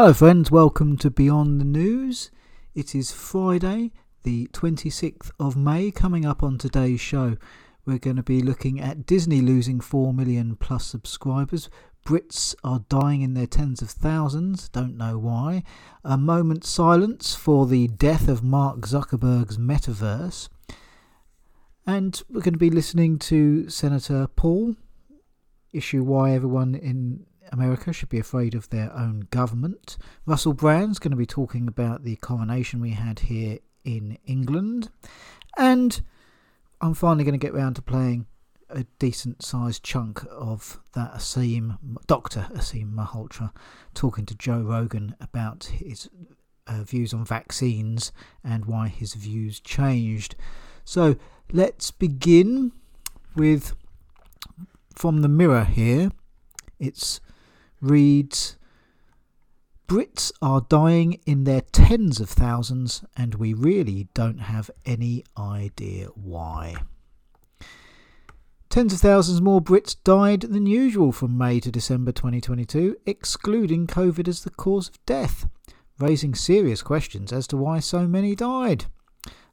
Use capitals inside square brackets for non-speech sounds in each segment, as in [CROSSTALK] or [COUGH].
Hello, friends. Welcome to Beyond the News. It is Friday, the 26th of May. Coming up on today's show, we're going to be looking at Disney losing 4 million plus subscribers. Brits are dying in their tens of thousands, don't know why. A moment's silence for the death of Mark Zuckerberg's metaverse. And we're going to be listening to Senator Paul issue why everyone in America should be afraid of their own government. Russell Brand's going to be talking about the coronation we had here in England. And I'm finally going to get round to playing a decent sized chunk of that Aseem, Dr. Aseem Malhotra, talking to Joe Rogan about his uh, views on vaccines and why his views changed. So let's begin with from the Mirror here. It's reads Brits are dying in their tens of thousands, and we really don't have any idea why. Tens of thousands more Brits died than usual from May to December 2022, excluding COVID as the cause of death, raising serious questions as to why so many died.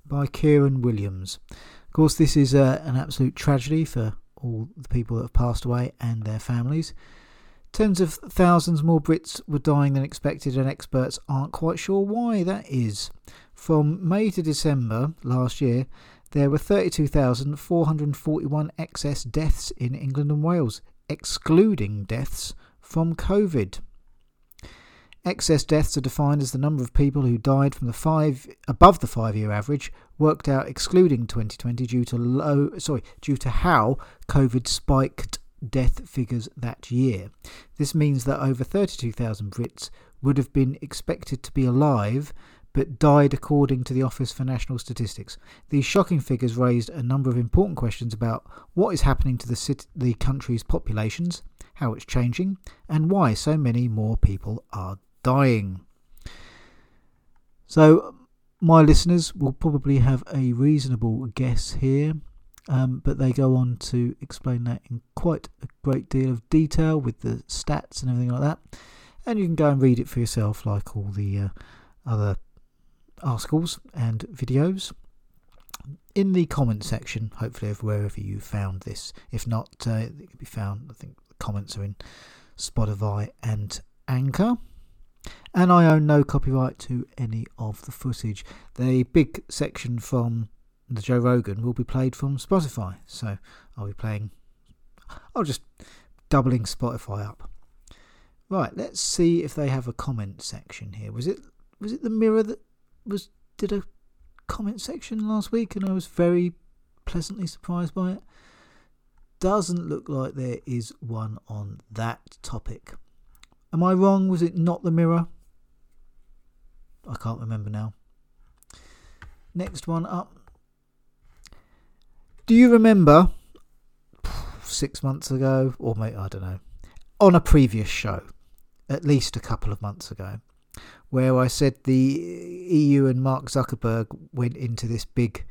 By Kieran Williams. Of course, this is uh, an absolute tragedy for all the people that have passed away and their families. Tens of thousands more Brits were dying than expected, and experts aren't quite sure why that is. From May to December last year, there were 32,441 excess deaths in England and Wales, excluding deaths from COVID. Excess deaths are defined as the number of people who died from the five above the five-year average, worked out excluding 2020 due to low sorry due to how COVID spiked death figures that year. This means that over 32,000 Brits would have been expected to be alive but died according to the Office for National Statistics. These shocking figures raised a number of important questions about what is happening to the, city, the country's populations, how it's changing, and why so many more people are dying. So, my listeners will probably have a reasonable guess here um, but they go on to explain that in quite a great deal of detail with the stats and everything like that. And you can go and read it for yourself, like all the uh, other articles and videos. In the comment section, hopefully, of wherever you found this. If not, uh, it can be found, I think the comments are in Spotify and Anchor. And I own no copyright to any of the footage. The big section from the Joe Rogan will be played from Spotify. So I'll be playing, I'll just doubling Spotify up. Right, let's see if they have a comment section here. Was it was it the Mirror that was did a comment section last week, and I was very pleasantly surprised by it. Doesn't look like there is one on that topic. Am I wrong? Was it not the Mirror? I can't remember now. Next one up do you remember six months ago, or maybe, I don't know, on a previous show, at least a couple of months ago, where I said the EU and Mark Zuckerberg went into this big,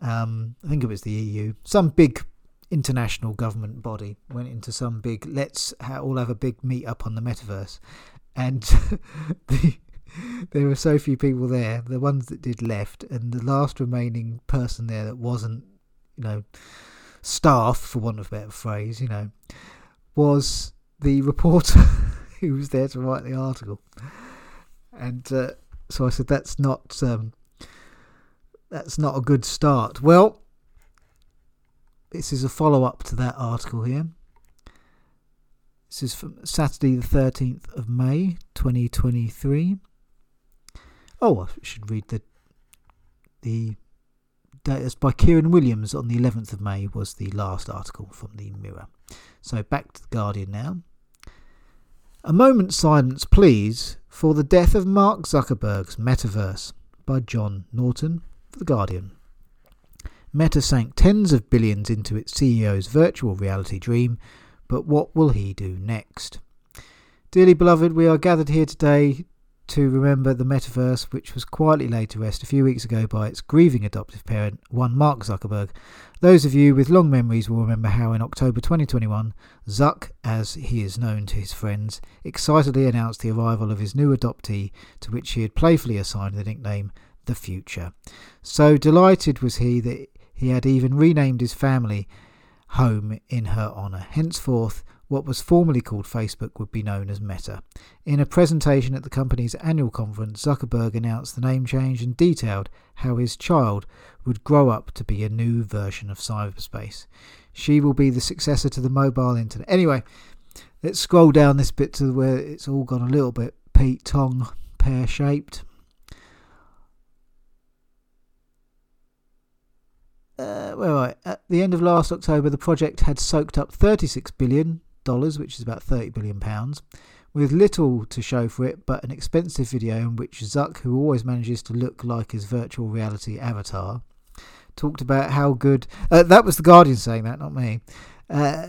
um, I think it was the EU, some big international government body went into some big, let's all have a big meet up on the metaverse. And [LAUGHS] the, there were so few people there, the ones that did left, and the last remaining person there that wasn't you know, staff, for want of a better phrase, you know, was the reporter [LAUGHS] who was there to write the article. And uh, so I said, that's not um, that's not a good start. Well, this is a follow up to that article here. This is from Saturday, the 13th of May, 2023. Oh, I should read the the that's by Kieran Williams on the 11th of May was the last article from the Mirror. So back to the Guardian now. A moment's silence, please, for the death of Mark Zuckerberg's Metaverse by John Naughton for the Guardian. Meta sank tens of billions into its CEO's virtual reality dream, but what will he do next? Dearly beloved, we are gathered here today to remember the metaverse, which was quietly laid to rest a few weeks ago by its grieving adoptive parent, one Mark Zuckerberg. Those of you with long memories will remember how in October 2021, Zuck, as he is known to his friends, excitedly announced the arrival of his new adoptee, to which he had playfully assigned the nickname The Future. So delighted was he that he had even renamed his family home in her honour. Henceforth, what was formerly called Facebook would be known as Meta. In a presentation at the company's annual conference, Zuckerberg announced the name change and detailed how his child would grow up to be a new version of cyberspace. She will be the successor to the mobile internet. Anyway, let's scroll down this bit to where it's all gone a little bit Pete Tong pear shaped. Uh, well, at the end of last October, the project had soaked up 36 billion which is about 30 billion pounds, with little to show for it but an expensive video in which Zuck, who always manages to look like his virtual reality avatar, talked about how good. Uh, that was the Guardian saying that, not me. Uh,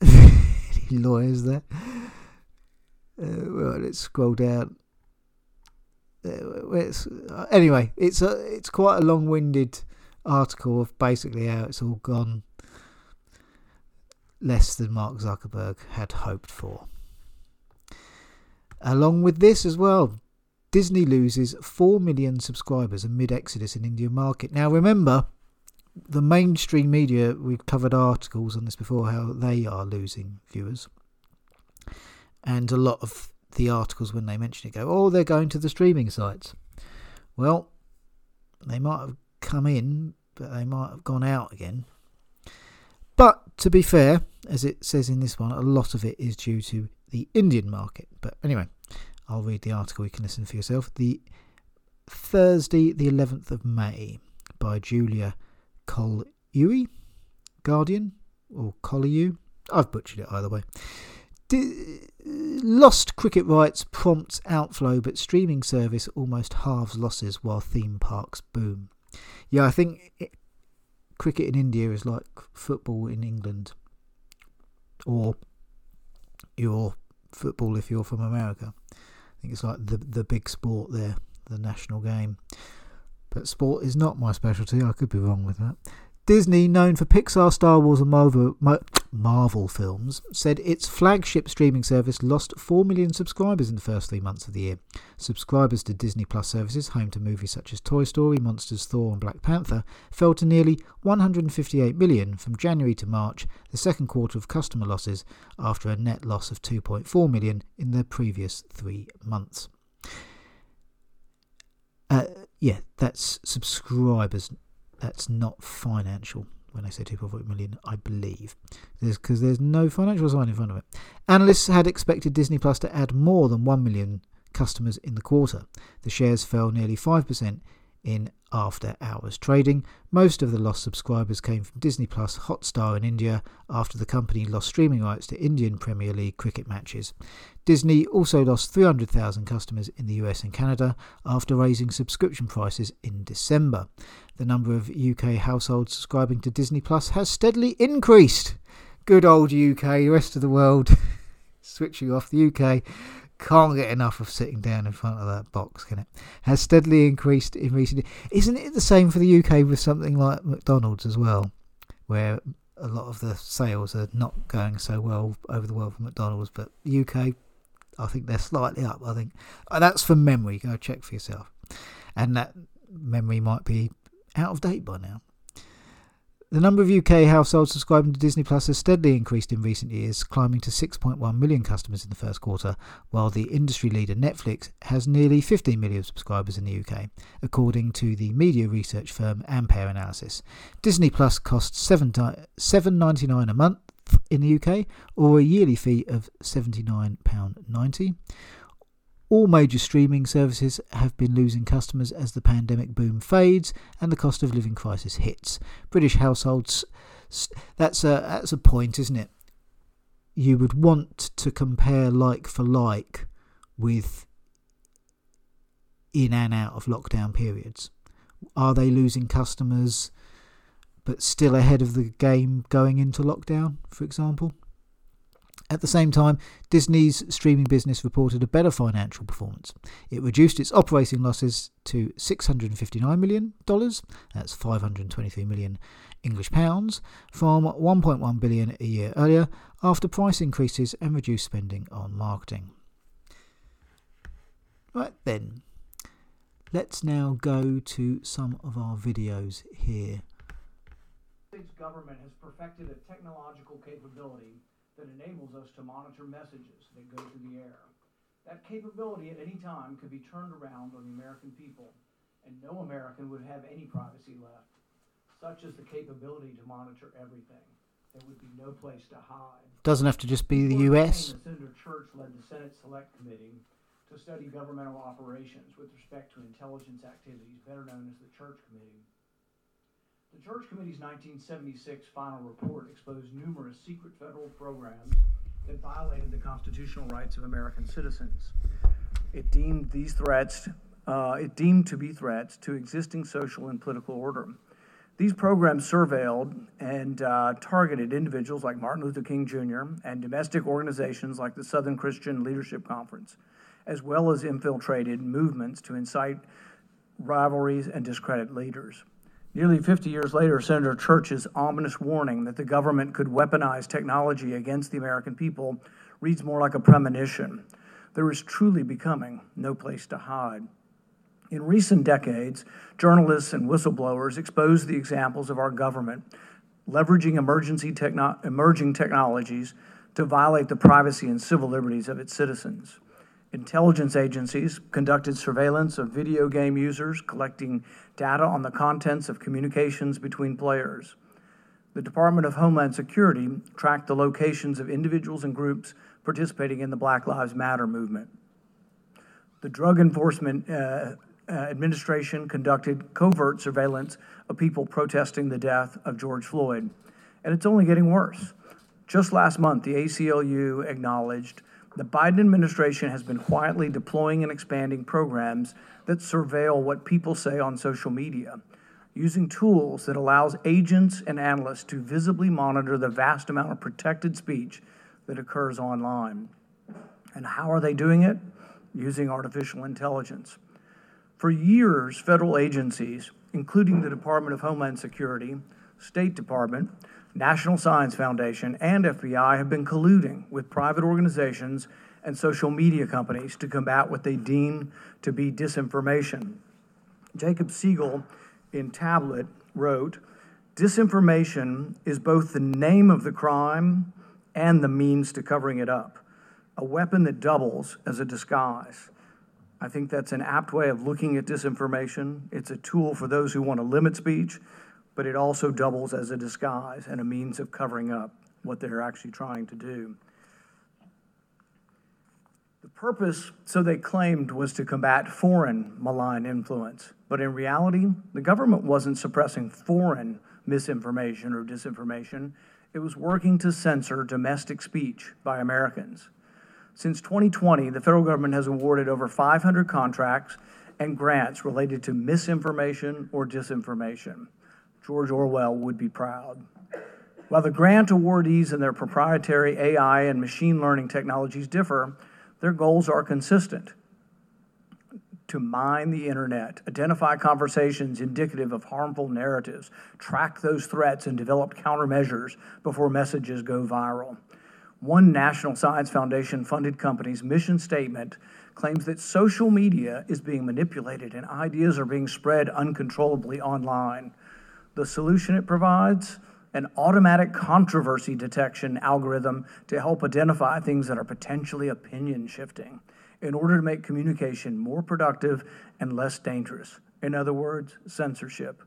[LAUGHS] lawyers there. Uh, well, let's scroll down. Uh, it's, anyway, it's a it's quite a long-winded article of basically how it's all gone less than Mark Zuckerberg had hoped for. Along with this as well, Disney loses 4 million subscribers amid exodus in Indian market. Now remember, the mainstream media, we've covered articles on this before, how they are losing viewers. And a lot of the articles, when they mention it, go, oh, they're going to the streaming sites. Well, they might have come in, but they might have gone out again. But to be fair, as it says in this one, a lot of it is due to the Indian market. But anyway, I'll read the article. You can listen for yourself. The Thursday, the 11th of May, by Julia Collieu, Guardian, or Collieu. I've butchered it either way. D- lost cricket rights prompts outflow, but streaming service almost halves losses while theme parks boom. Yeah, I think it, cricket in India is like football in England or your football if you're from America. I think it's like the the big sport there, the national game. But sport is not my specialty. I could be wrong with that. Disney, known for Pixar, Star Wars, and Marvel, Marvel films, said its flagship streaming service lost 4 million subscribers in the first three months of the year. Subscribers to Disney Plus services, home to movies such as Toy Story, Monsters, Thor, and Black Panther, fell to nearly 158 million from January to March, the second quarter of customer losses, after a net loss of 2.4 million in the previous three months. Uh, yeah, that's subscribers that's not financial. When I say 2.4 million, I believe. Because there's, no financial sign in front of it. Analysts had expected Disney Plus to add more than 1 million customers in the quarter. The shares fell nearly 5% in after hours trading. Most of the lost subscribers came from Disney Plus Hotstar in India after the company lost streaming rights to Indian Premier League cricket matches. Disney also lost 300,000 customers in the US and Canada after raising subscription prices in December. The number of UK households subscribing to Disney Plus has steadily increased. Good old UK, rest of the world [LAUGHS] switching off the UK can't get enough of sitting down in front of that box, can it? Has steadily increased in recent years. Isn't it the same for the UK with something like McDonald's as well, where a lot of the sales are not going so well over the world for McDonald's, but UK, I think they're slightly up. I think and that's from memory. Go check for yourself, and that memory might be out of date by now. The number of UK households subscribing to Disney Plus has steadily increased in recent years, climbing to 6.1 million customers in the first quarter, while the industry leader Netflix has nearly 15 million subscribers in the UK, according to the media research firm Ampere Analysis. Disney Plus costs $7.99 a month in the UK, or a yearly fee of £79.90. All major streaming services have been losing customers as the pandemic boom fades and the cost of living crisis hits. British households, that's a, that's a point, isn't it? You would want to compare like for like with in and out of lockdown periods. Are they losing customers but still ahead of the game going into lockdown, for example? At the same time, Disney's streaming business reported a better financial performance. It reduced its operating losses to $659 million, that's 523 million English pounds, from 1.1 billion a year earlier after price increases and reduced spending on marketing. Right then, let's now go to some of our videos here. The States government has perfected a technological capability that enables us to monitor messages that go through the air. That capability at any time could be turned around on the American people, and no American would have any privacy left. Such is the capability to monitor everything. There would be no place to hide. Doesn't have to just be the Before US. campaign, Senator Church led the Senate Select Committee to study governmental operations with respect to intelligence activities, better known as the Church Committee. The Church Committee's 1976 final report exposed numerous secret federal programs that violated the constitutional rights of American citizens. It deemed these threats, uh, it deemed to be threats to existing social and political order. These programs surveilled and uh, targeted individuals like Martin Luther King Jr. and domestic organizations like the Southern Christian Leadership Conference, as well as infiltrated movements to incite rivalries and discredit leaders. Nearly 50 years later, Senator Church's ominous warning that the government could weaponize technology against the American people reads more like a premonition. There is truly becoming no place to hide. In recent decades, journalists and whistleblowers exposed the examples of our government leveraging emergency techno- emerging technologies to violate the privacy and civil liberties of its citizens. Intelligence agencies conducted surveillance of video game users, collecting data on the contents of communications between players. The Department of Homeland Security tracked the locations of individuals and groups participating in the Black Lives Matter movement. The Drug Enforcement uh, uh, Administration conducted covert surveillance of people protesting the death of George Floyd. And it's only getting worse. Just last month, the ACLU acknowledged the Biden administration has been quietly deploying and expanding programs that surveil what people say on social media, using tools that allows agents and analysts to visibly monitor the vast amount of protected speech that occurs online. And how are they doing it? Using artificial intelligence. For years, federal agencies, including the Department of Homeland Security, State Department, National Science Foundation, and FBI have been colluding with private organizations and social media companies to combat what they deem to be disinformation. Jacob Siegel in Tablet wrote, Disinformation is both the name of the crime and the means to covering it up, a weapon that doubles as a disguise. I think that's an apt way of looking at disinformation. It's a tool for those who want to limit speech, but it also doubles as a disguise and a means of covering up what they're actually trying to do. The purpose, so they claimed, was to combat foreign malign influence. But in reality, the government wasn't suppressing foreign misinformation or disinformation, it was working to censor domestic speech by Americans. Since 2020, the federal government has awarded over 500 contracts and grants related to misinformation or disinformation. George Orwell would be proud. While the grant awardees and their proprietary AI and machine learning technologies differ, their goals are consistent to mine the internet, identify conversations indicative of harmful narratives, track those threats, and develop countermeasures before messages go viral. One National Science Foundation funded company's mission statement claims that social media is being manipulated and ideas are being spread uncontrollably online. The solution it provides? An automatic controversy detection algorithm to help identify things that are potentially opinion shifting in order to make communication more productive and less dangerous. In other words, censorship.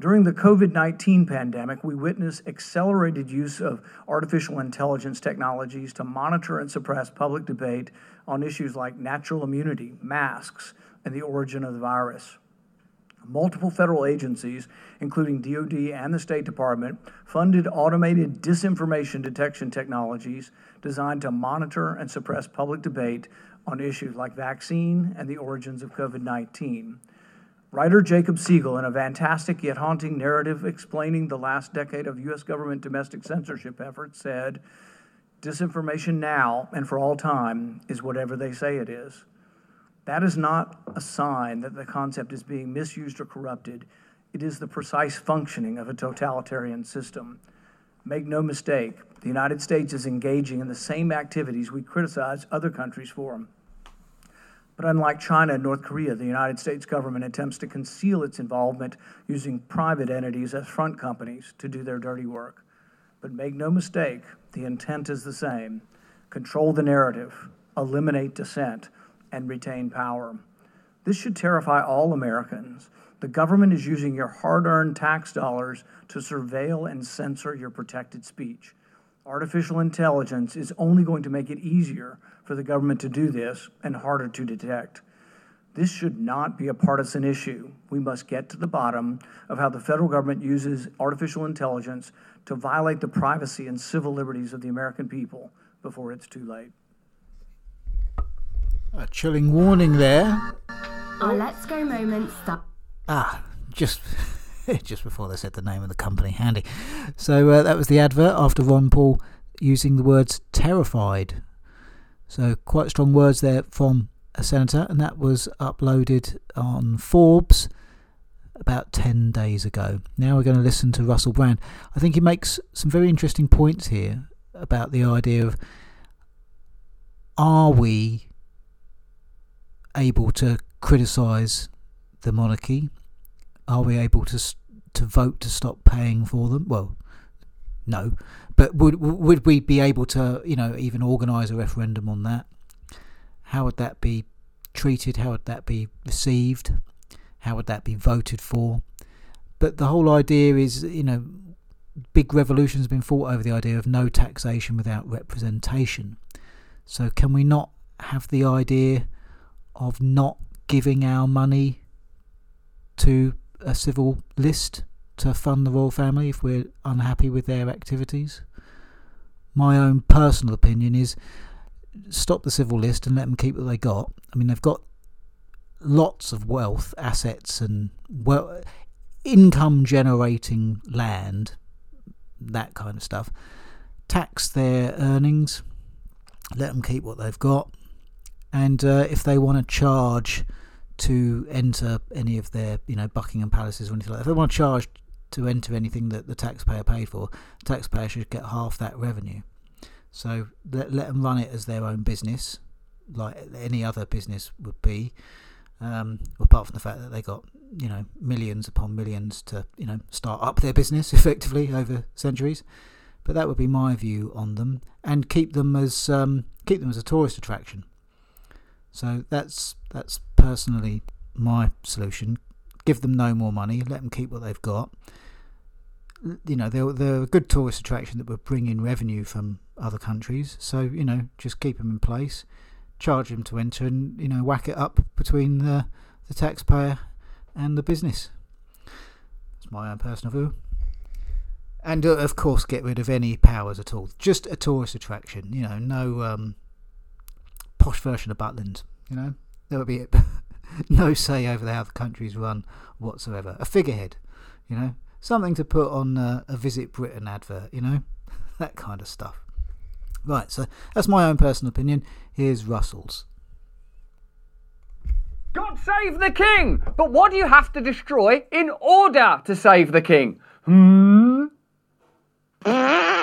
During the COVID 19 pandemic, we witnessed accelerated use of artificial intelligence technologies to monitor and suppress public debate on issues like natural immunity, masks, and the origin of the virus. Multiple federal agencies, including DoD and the State Department, funded automated disinformation detection technologies designed to monitor and suppress public debate on issues like vaccine and the origins of COVID 19. Writer Jacob Siegel, in a fantastic yet haunting narrative explaining the last decade of U.S. government domestic censorship efforts, said, Disinformation now and for all time is whatever they say it is. That is not a sign that the concept is being misused or corrupted. It is the precise functioning of a totalitarian system. Make no mistake, the United States is engaging in the same activities we criticize other countries for. But unlike China and North Korea, the United States government attempts to conceal its involvement using private entities as front companies to do their dirty work. But make no mistake, the intent is the same control the narrative, eliminate dissent, and retain power. This should terrify all Americans. The government is using your hard earned tax dollars to surveil and censor your protected speech. Artificial intelligence is only going to make it easier for the government to do this and harder to detect. This should not be a partisan issue. We must get to the bottom of how the federal government uses artificial intelligence to violate the privacy and civil liberties of the American people before it's too late. A chilling warning there. Our Let's Go moment start. Ah, just [LAUGHS] just before they said the name of the company, handy. So uh, that was the advert after Ron Paul using the words terrified. So quite strong words there from a senator, and that was uploaded on Forbes about 10 days ago. Now we're going to listen to Russell Brand. I think he makes some very interesting points here about the idea of are we able to criticise the monarchy? Are we able to to vote to stop paying for them? Well, no, but would would we be able to, you know, even organise a referendum on that? How would that be treated? How would that be received? How would that be voted for? But the whole idea is, you know, big revolutions have been fought over the idea of no taxation without representation. So can we not have the idea of not giving our money to a civil list to fund the royal family if we're unhappy with their activities. My own personal opinion is stop the civil list and let them keep what they got. I mean, they've got lots of wealth, assets, and well, income generating land, that kind of stuff. Tax their earnings, let them keep what they've got, and uh, if they want to charge to enter any of their, you know, Buckingham Palaces or anything like that, if they want to charge to enter anything that the taxpayer paid for, the taxpayer should get half that revenue. So let, let them run it as their own business, like any other business would be. Um, apart from the fact that they got you know millions upon millions to you know start up their business [LAUGHS] effectively over centuries. But that would be my view on them, and keep them as um, keep them as a tourist attraction. So that's that's personally my solution. Give them no more money. Let them keep what they've got. You know, they're, they're a good tourist attraction that would bring in revenue from other countries. So you know, just keep them in place, charge them to enter, and you know, whack it up between the the taxpayer and the business. That's my own personal view. And uh, of course, get rid of any powers at all. Just a tourist attraction. You know, no um, posh version of Butlins. You know, there would be [LAUGHS] no say over how the country's run whatsoever. A figurehead, you know, something to put on uh, a Visit Britain advert. You know, [LAUGHS] that kind of stuff. Right, so that's my own personal opinion. Here's Russell's. God save the king! But what do you have to destroy in order to save the king? Hmm? [LAUGHS]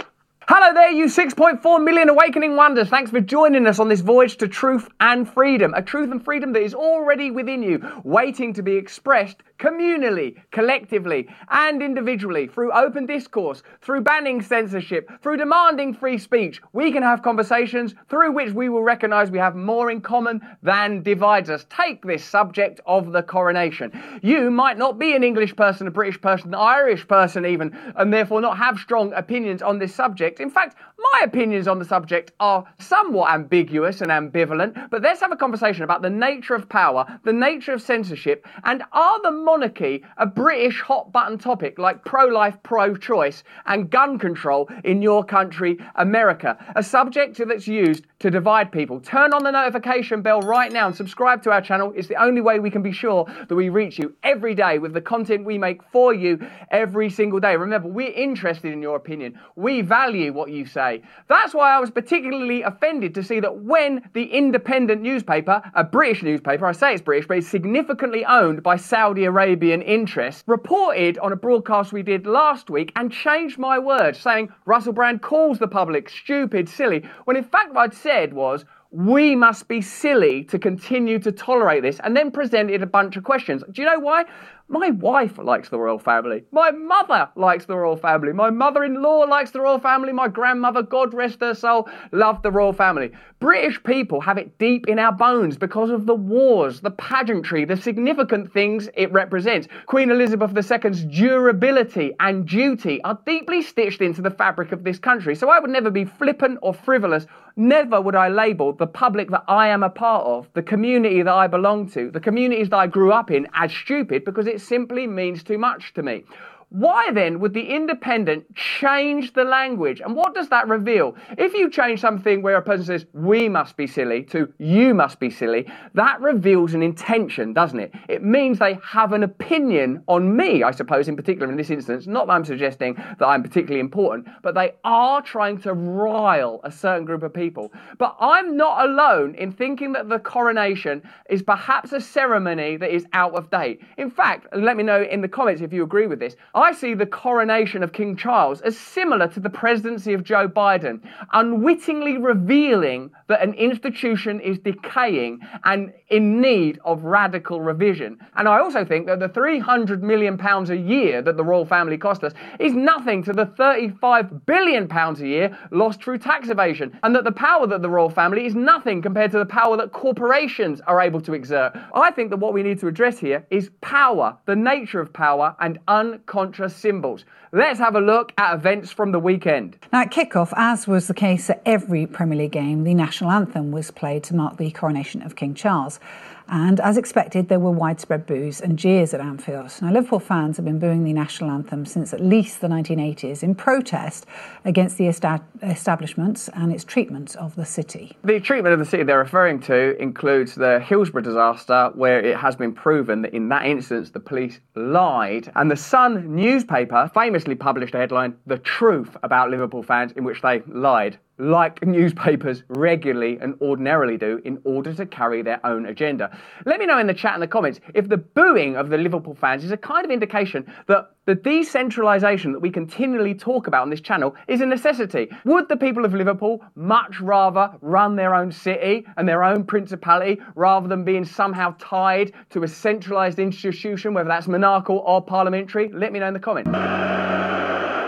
Hello there, you 6.4 million awakening wonders. Thanks for joining us on this voyage to truth and freedom. A truth and freedom that is already within you, waiting to be expressed communally, collectively, and individually through open discourse, through banning censorship, through demanding free speech. We can have conversations through which we will recognize we have more in common than divides us. Take this subject of the coronation. You might not be an English person, a British person, an Irish person, even, and therefore not have strong opinions on this subject. In fact, my opinions on the subject are somewhat ambiguous and ambivalent, but let's have a conversation about the nature of power, the nature of censorship, and are the monarchy a British hot button topic like pro life, pro choice, and gun control in your country, America? A subject that's used to divide people. Turn on the notification bell right now and subscribe to our channel. It's the only way we can be sure that we reach you every day with the content we make for you every single day. Remember, we're interested in your opinion. We value what you say. That's why I was particularly offended to see that when the independent newspaper, a British newspaper, I say it's British, but it's significantly owned by Saudi Arabian interests, reported on a broadcast we did last week and changed my words, saying Russell Brand calls the public stupid, silly, when in fact what I'd said was, we must be silly to continue to tolerate this, and then presented a bunch of questions. Do you know why? My wife likes the royal family. My mother likes the royal family. My mother in law likes the royal family. My grandmother, God rest her soul, loved the royal family. British people have it deep in our bones because of the wars, the pageantry, the significant things it represents. Queen Elizabeth II's durability and duty are deeply stitched into the fabric of this country. So I would never be flippant or frivolous. Never would I label the public that I am a part of, the community that I belong to, the communities that I grew up in as stupid because it simply means too much to me. Why then would the independent change the language? And what does that reveal? If you change something where a person says, we must be silly, to you must be silly, that reveals an intention, doesn't it? It means they have an opinion on me, I suppose, in particular in this instance. Not that I'm suggesting that I'm particularly important, but they are trying to rile a certain group of people. But I'm not alone in thinking that the coronation is perhaps a ceremony that is out of date. In fact, let me know in the comments if you agree with this. I see the coronation of King Charles as similar to the presidency of Joe Biden, unwittingly revealing that an institution is decaying and in need of radical revision. And I also think that the 300 million pounds a year that the royal family cost us is nothing to the 35 billion pounds a year lost through tax evasion, and that the power that the royal family is nothing compared to the power that corporations are able to exert. I think that what we need to address here is power, the nature of power, and unconscious Contra symbols. Let's have a look at events from the weekend. Now, at kickoff, as was the case at every Premier League game, the national anthem was played to mark the coronation of King Charles. And as expected, there were widespread boos and jeers at Anfield. Now, Liverpool fans have been booing the national anthem since at least the 1980s in protest against the esta- establishments and its treatment of the city. The treatment of the city they're referring to includes the Hillsborough disaster, where it has been proven that in that instance the police lied. And the Sun newspaper famously published a headline, The Truth About Liverpool Fans, in which they lied like newspapers regularly and ordinarily do in order to carry their own agenda. Let me know in the chat and the comments if the booing of the Liverpool fans is a kind of indication that the decentralisation that we continually talk about on this channel is a necessity. Would the people of Liverpool much rather run their own city and their own principality rather than being somehow tied to a centralised institution, whether that's monarchical or parliamentary? Let me know in the comments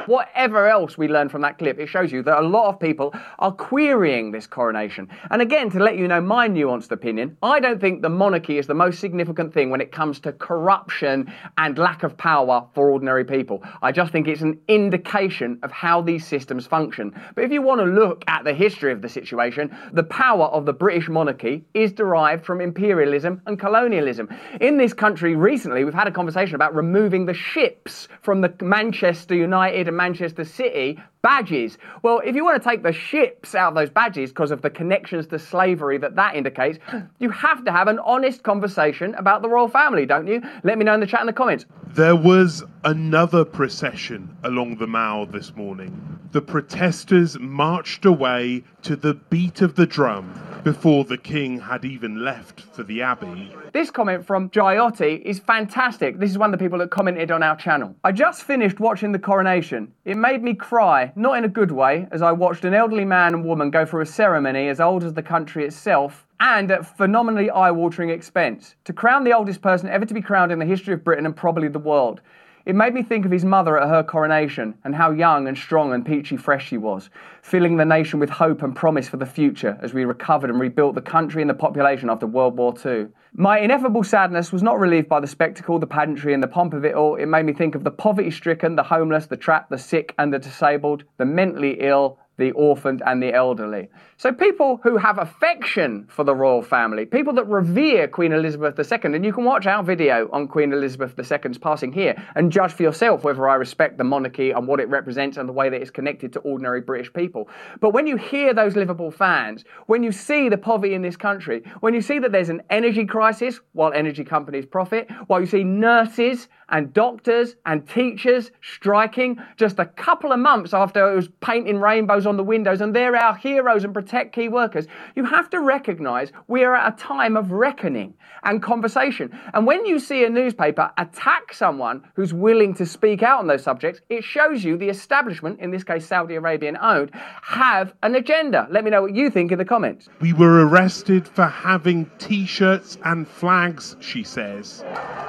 whatever else we learn from that clip, it shows you that a lot of people are querying this coronation. And again, to let you know my nuanced opinion, I don't think the monarchy is the most significant thing when it comes to corruption and lack of power for ordinary people. I just think it's an indication of how these systems function. But if you want to look at the history of the situation, the power of the British monarchy is derived from imperialism and colonialism. In this country recently, we've had a conversation about removing the ships from the Manchester United Manchester City badges. Well, if you want to take the ships out of those badges because of the connections to slavery that that indicates, [GASPS] you have to have an honest conversation about the royal family, don't you? Let me know in the chat in the comments. There was another procession along the Mall this morning. The protesters marched away to the beat of the drum before the king had even left for the abbey. This comment from Giotti is fantastic. This is one of the people that commented on our channel. I just finished watching the coronation. It made me cry, not in a good way, as I watched an elderly man and woman go through a ceremony as old as the country itself and at phenomenally eye watering expense. To crown the oldest person ever to be crowned in the history of Britain and probably the world. It made me think of his mother at her coronation and how young and strong and peachy fresh she was, filling the nation with hope and promise for the future as we recovered and rebuilt the country and the population after World War II. My ineffable sadness was not relieved by the spectacle, the pageantry, and the pomp of it all. It made me think of the poverty stricken, the homeless, the trapped, the sick, and the disabled, the mentally ill, the orphaned, and the elderly. So, people who have affection for the royal family, people that revere Queen Elizabeth II, and you can watch our video on Queen Elizabeth II's passing here and judge for yourself whether I respect the monarchy and what it represents and the way that it's connected to ordinary British people. But when you hear those Liverpool fans, when you see the poverty in this country, when you see that there's an energy crisis while energy companies profit, while you see nurses and doctors and teachers striking just a couple of months after it was painting rainbows on the windows, and they're our heroes and protect key workers. You have to recognize we are at a time of reckoning and conversation. And when you see a newspaper attack someone who's willing to speak out on those subjects, it shows you the establishment, in this case Saudi Arabian owned, have an agenda. Let me know what you think in the comments. We were arrested for having t shirts and flags, she says.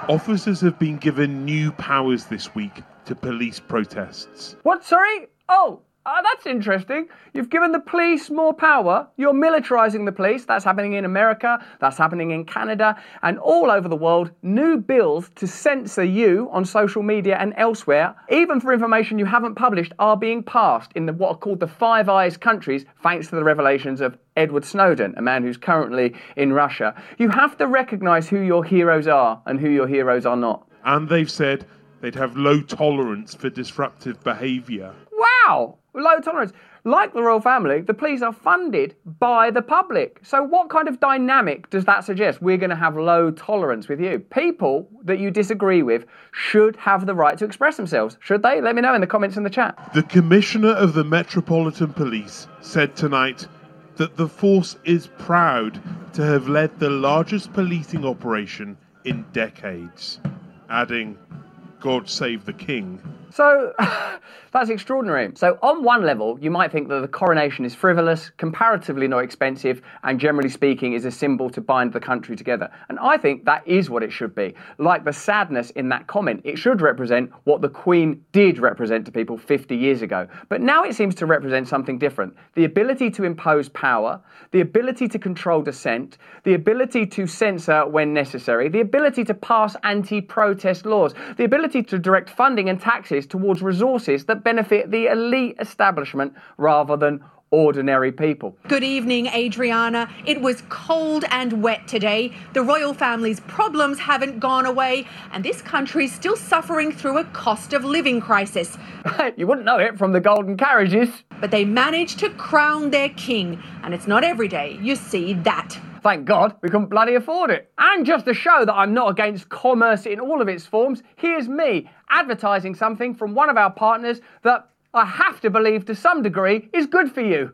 Officers have been given new powers this week to police protests. What, sorry? Oh, uh, that's interesting. You've given the police more power. You're militarizing the police. That's happening in America. That's happening in Canada and all over the world. New bills to censor you on social media and elsewhere, even for information you haven't published, are being passed in the, what are called the Five Eyes countries, thanks to the revelations of Edward Snowden, a man who's currently in Russia. You have to recognize who your heroes are and who your heroes are not. And they've said they'd have low tolerance for disruptive behaviour. Wow! Low tolerance. Like the royal family, the police are funded by the public. So, what kind of dynamic does that suggest? We're going to have low tolerance with you. People that you disagree with should have the right to express themselves, should they? Let me know in the comments in the chat. The Commissioner of the Metropolitan Police said tonight that the force is proud to have led the largest policing operation in decades, adding, God save the King. So [LAUGHS] that's extraordinary. So, on one level, you might think that the coronation is frivolous, comparatively not expensive, and generally speaking, is a symbol to bind the country together. And I think that is what it should be. Like the sadness in that comment, it should represent what the Queen did represent to people 50 years ago. But now it seems to represent something different the ability to impose power, the ability to control dissent, the ability to censor when necessary, the ability to pass anti protest laws, the ability to direct funding and taxes towards resources that benefit the elite establishment rather than ordinary people. Good evening, Adriana. It was cold and wet today. The royal family's problems haven't gone away, and this country's still suffering through a cost of living crisis. [LAUGHS] you wouldn't know it from the golden carriages. But they managed to crown their king, and it's not every day you see that. Thank God we couldn't bloody afford it. And just to show that I'm not against commerce in all of its forms, here's me advertising something from one of our partners that I have to believe to some degree is good for you.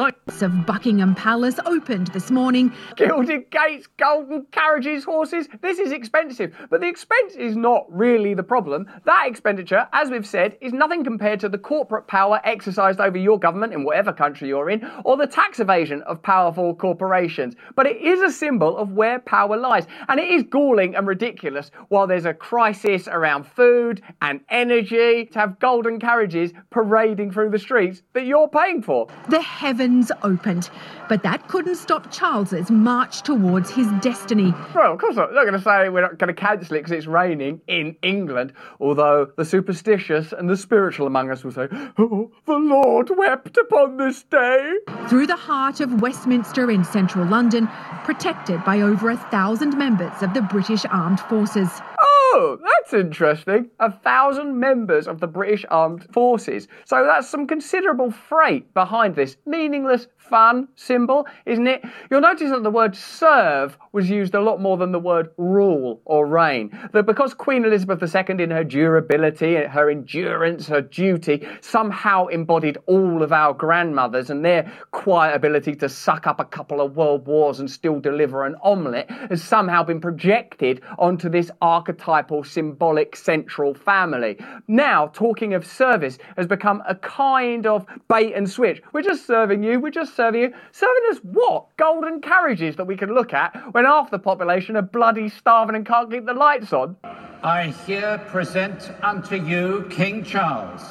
Of Buckingham Palace opened this morning. Gilded gates, golden carriages, horses. This is expensive, but the expense is not really the problem. That expenditure, as we've said, is nothing compared to the corporate power exercised over your government in whatever country you're in, or the tax evasion of powerful corporations. But it is a symbol of where power lies, and it is galling and ridiculous while there's a crisis around food and energy to have golden carriages parading through the streets that you're paying for. The heavens opened, but that couldn't stop Charles's march towards his destiny. Well, of course not. They're not going to say we're not going to cancel it because it's raining in England. Although the superstitious and the spiritual among us will say, "Oh, the Lord wept upon this day." Through the heart of Westminster in central London, protected by over a thousand members of the British Armed Forces. Oh, that's interesting. A thousand members of the British Armed Forces. So that's some considerable freight behind this meaningless, fun symbol, isn't it? You'll notice that the word serve was used a lot more than the word rule or reign. That because Queen Elizabeth II, in her durability, her endurance, her duty, somehow embodied all of our grandmothers and their quiet ability to suck up a couple of world wars and still deliver an omelette, has somehow been projected onto this archetypal, symbolic central family. Now, talking of service has become a kind of bait and switch. We're just serving you, we're just serving you. Serving us what? Golden carriages that we can look at when half the population are bloody starving and can't keep the lights on? I here present unto you King Charles,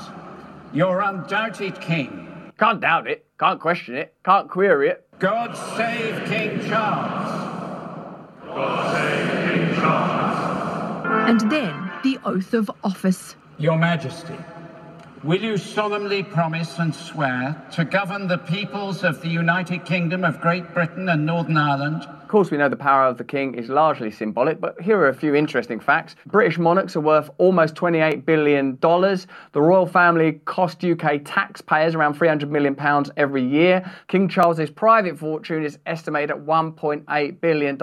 your undoubted king. Can't doubt it, can't question it, can't query it. God save King Charles. God save King Charles. And then the oath of office. Your Majesty, will you solemnly promise and swear to govern the peoples of the United Kingdom of Great Britain and Northern Ireland course, we know the power of the king is largely symbolic, but here are a few interesting facts. British monarchs are worth almost $28 billion. The royal family cost UK taxpayers around £300 million every year. King Charles's private fortune is estimated at $1.8 billion.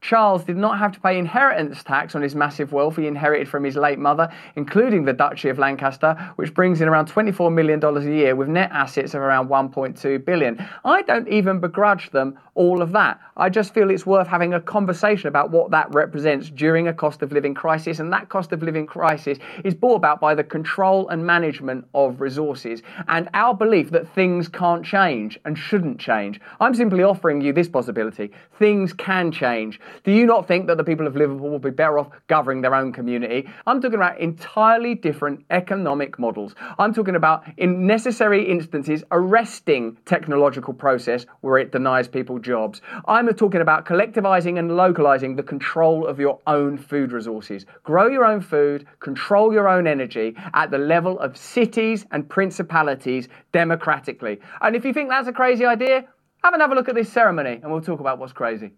Charles did not have to pay inheritance tax on his massive wealth he inherited from his late mother, including the Duchy of Lancaster, which brings in around $24 million a year with net assets of around 1.2 billion. I don't even begrudge them all of that. I just feel it's worth having a conversation about what that represents during a cost of living crisis, and that cost of living crisis is brought about by the control and management of resources and our belief that things can't change and shouldn't change. I'm simply offering you this possibility. Things can change. Do you not think that the people of Liverpool will be better off governing their own community? I'm talking about entirely different economic models. I'm talking about, in necessary instances, arresting technological process where it denies people jobs. I'm talking about collectivizing and localizing the control of your own food resources. Grow your own food, control your own energy at the level of cities and principalities democratically. And if you think that's a crazy idea, have another look at this ceremony and we'll talk about what's crazy.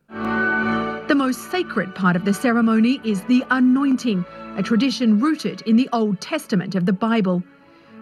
The most sacred part of the ceremony is the anointing, a tradition rooted in the Old Testament of the Bible.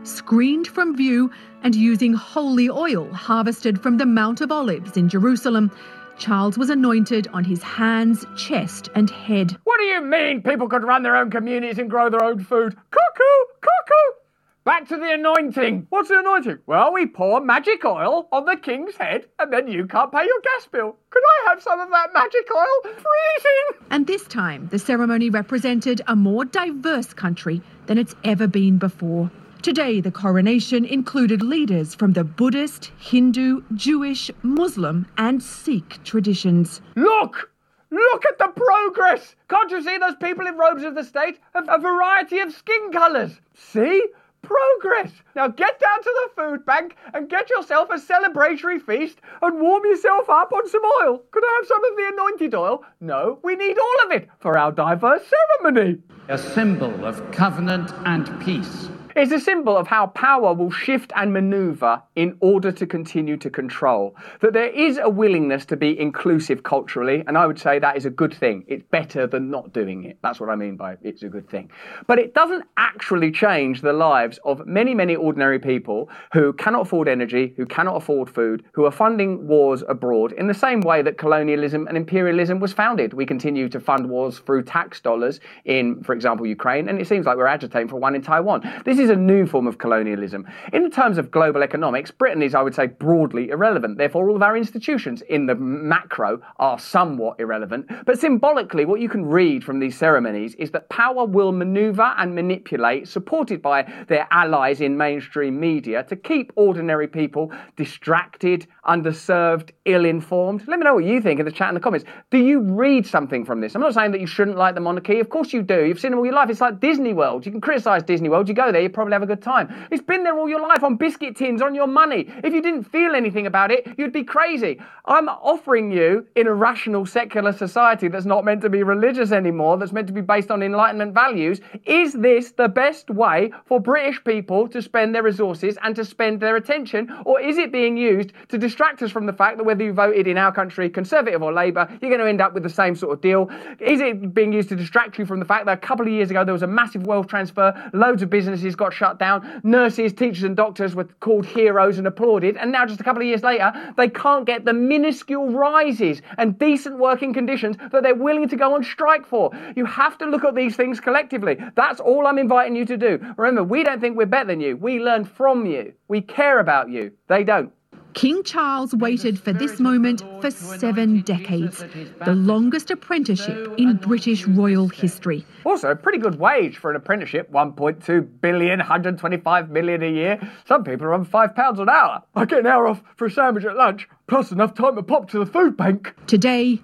Screened from view and using holy oil harvested from the Mount of Olives in Jerusalem, Charles was anointed on his hands, chest, and head. What do you mean people could run their own communities and grow their own food? Cuckoo! Cuckoo! Back to the anointing. What's the anointing? Well, we pour magic oil on the king's head and then you can't pay your gas bill. Could I have some of that magic oil? Freezing! And this time, the ceremony represented a more diverse country than it's ever been before. Today, the coronation included leaders from the Buddhist, Hindu, Jewish, Muslim, and Sikh traditions. Look! Look at the progress! Can't you see those people in robes of the state? A, a variety of skin colours. See? Progress! Now get down to the food bank and get yourself a celebratory feast and warm yourself up on some oil. Could I have some of the anointed oil? No, we need all of it for our diverse ceremony. A symbol of covenant and peace. It's a symbol of how power will shift and maneuver in order to continue to control. That there is a willingness to be inclusive culturally, and I would say that is a good thing. It's better than not doing it. That's what I mean by it's a good thing. But it doesn't actually change the lives of many, many ordinary people who cannot afford energy, who cannot afford food, who are funding wars abroad in the same way that colonialism and imperialism was founded. We continue to fund wars through tax dollars in, for example, Ukraine, and it seems like we're agitating for one in Taiwan. This is a new form of colonialism. In terms of global economics, Britain is, I would say, broadly irrelevant. Therefore, all of our institutions in the macro are somewhat irrelevant. But symbolically, what you can read from these ceremonies is that power will maneuver and manipulate, supported by their allies in mainstream media, to keep ordinary people distracted, underserved, ill informed. Let me know what you think in the chat in the comments. Do you read something from this? I'm not saying that you shouldn't like the monarchy. Of course you do. You've seen them all your life. It's like Disney World. You can criticise Disney World. You go there, you probably have a good time. It's been there all your life on biscuit tins, on your money. If you didn't feel anything about it, you'd be crazy. I'm offering you, in a rational secular society that's not meant to be religious anymore, that's meant to be based on Enlightenment values, is this the best way for British people to spend their resources and to spend their attention? Or is it being used to distract us from the fact that whether you voted in our country Conservative or Labour, you're going to end up with the same sort of deal? Is it being used to distract you from the fact that a couple of years ago there was a massive wealth transfer, loads of businesses got shut down, nurses, teachers, and doctors were called heroes and applauded, and now just a couple of years later, they can't get the minuscule rises and decent working conditions that they're willing to go on strike for? You have to look at these things collectively. That's all I'm inviting you to do. Remember, we don't think we're better than you. We learn from you. We care about you. They don't. King Charles waited for this moment for seven decades, the longest apprenticeship in British royal history. Also, a pretty good wage for an apprenticeship 1.2 billion, 125 million a year. Some people are on five pounds an hour. I get an hour off for a sandwich at lunch, plus enough time to pop to the food bank. Today,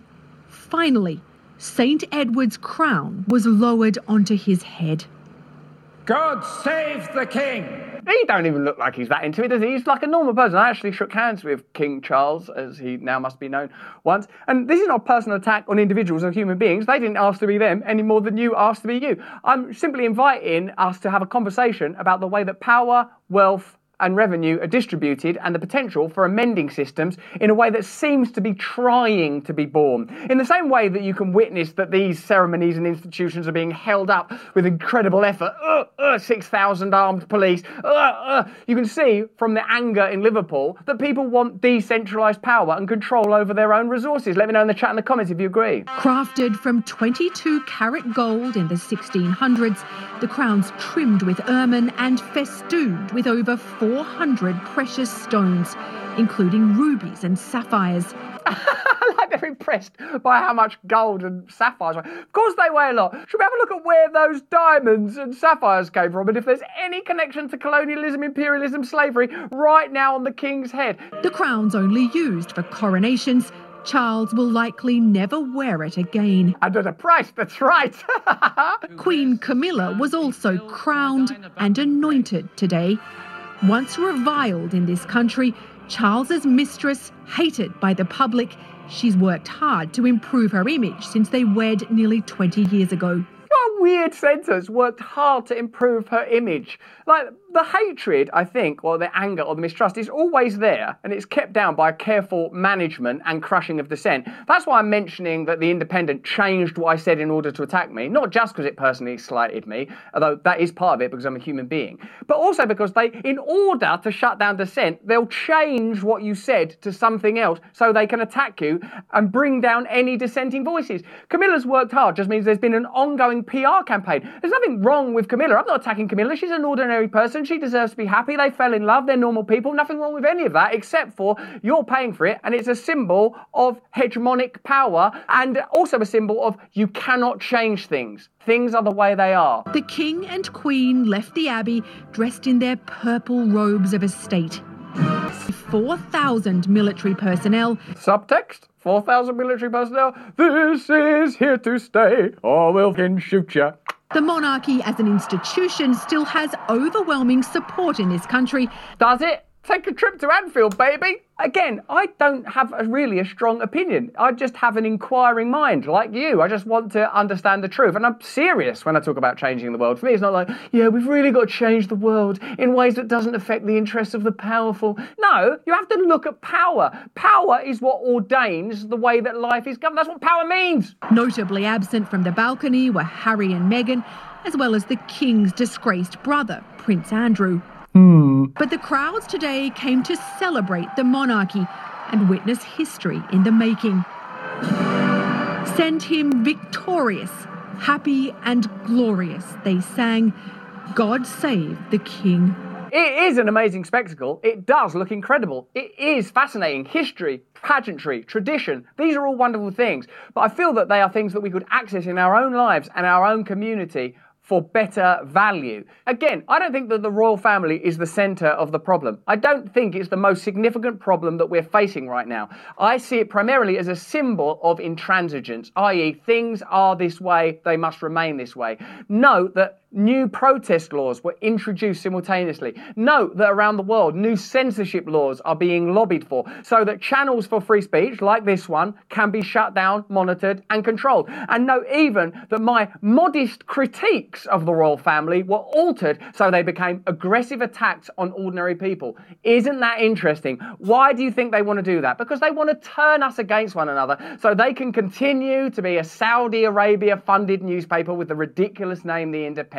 finally, St. Edward's crown was lowered onto his head. God save the king! He don't even look like he's that into it, does he? He's like a normal person. I actually shook hands with King Charles, as he now must be known, once. And this is not a personal attack on individuals or human beings. They didn't ask to be them any more than you asked to be you. I'm simply inviting us to have a conversation about the way that power, wealth, and revenue are distributed and the potential for amending systems in a way that seems to be trying to be born. In the same way that you can witness that these ceremonies and institutions are being held up with incredible effort, uh, uh, 6,000 armed police, uh, uh, you can see from the anger in Liverpool that people want decentralised power and control over their own resources. Let me know in the chat in the comments if you agree. Crafted from 22 carat gold in the 1600s, the crown's trimmed with ermine and festooned with over 400 precious stones, including rubies and sapphires. [LAUGHS] like they're impressed by how much gold and sapphires weigh. Of course they weigh a lot. Should we have a look at where those diamonds and sapphires came from and if there's any connection to colonialism, imperialism, slavery right now on the king's head? The crown's only used for coronations. Charles will likely never wear it again. And at a price, that's right. [LAUGHS] Queen Camilla was also crowned and anointed today. Once reviled in this country, Charles's mistress, hated by the public, she's worked hard to improve her image since they wed nearly 20 years ago. What a weird sentence. Worked hard to improve her image. Like, the hatred, I think, or the anger or the mistrust is always there and it's kept down by careful management and crushing of dissent. That's why I'm mentioning that The Independent changed what I said in order to attack me, not just because it personally slighted me, although that is part of it because I'm a human being, but also because they, in order to shut down dissent, they'll change what you said to something else so they can attack you and bring down any dissenting voices. Camilla's worked hard just means there's been an ongoing PR campaign. There's nothing wrong with Camilla. I'm not attacking Camilla. She's an ordinary person. She deserves to be happy. They fell in love. They're normal people. Nothing wrong with any of that, except for you're paying for it. And it's a symbol of hegemonic power and also a symbol of you cannot change things. Things are the way they are. The king and queen left the abbey dressed in their purple robes of estate. 4,000 military personnel. Subtext 4,000 military personnel. This is here to stay, or we'll can shoot ya. The monarchy as an institution still has overwhelming support in this country. Does it? Take a trip to Anfield, baby. Again, I don't have a, really a strong opinion. I just have an inquiring mind, like you. I just want to understand the truth. And I'm serious when I talk about changing the world. For me, it's not like, yeah, we've really got to change the world in ways that doesn't affect the interests of the powerful. No, you have to look at power. Power is what ordains the way that life is governed. That's what power means. Notably absent from the balcony were Harry and Meghan, as well as the King's disgraced brother, Prince Andrew. Hmm. But the crowds today came to celebrate the monarchy and witness history in the making. Send him victorious, happy and glorious, they sang. God save the King. It is an amazing spectacle. It does look incredible. It is fascinating. History, pageantry, tradition, these are all wonderful things. But I feel that they are things that we could access in our own lives and our own community for better value. Again, I don't think that the royal family is the center of the problem. I don't think it's the most significant problem that we're facing right now. I see it primarily as a symbol of intransigence, i.e., things are this way, they must remain this way. Note that new protest laws were introduced simultaneously. Note that around the world, new censorship laws are being lobbied for so that channels for free speech, like this one, can be shut down, monitored, and controlled. And note even that my modest critiques of the royal family were altered so they became aggressive attacks on ordinary people. Isn't that interesting? Why do you think they want to do that? Because they want to turn us against one another so they can continue to be a Saudi Arabia funded newspaper with the ridiculous name The Independent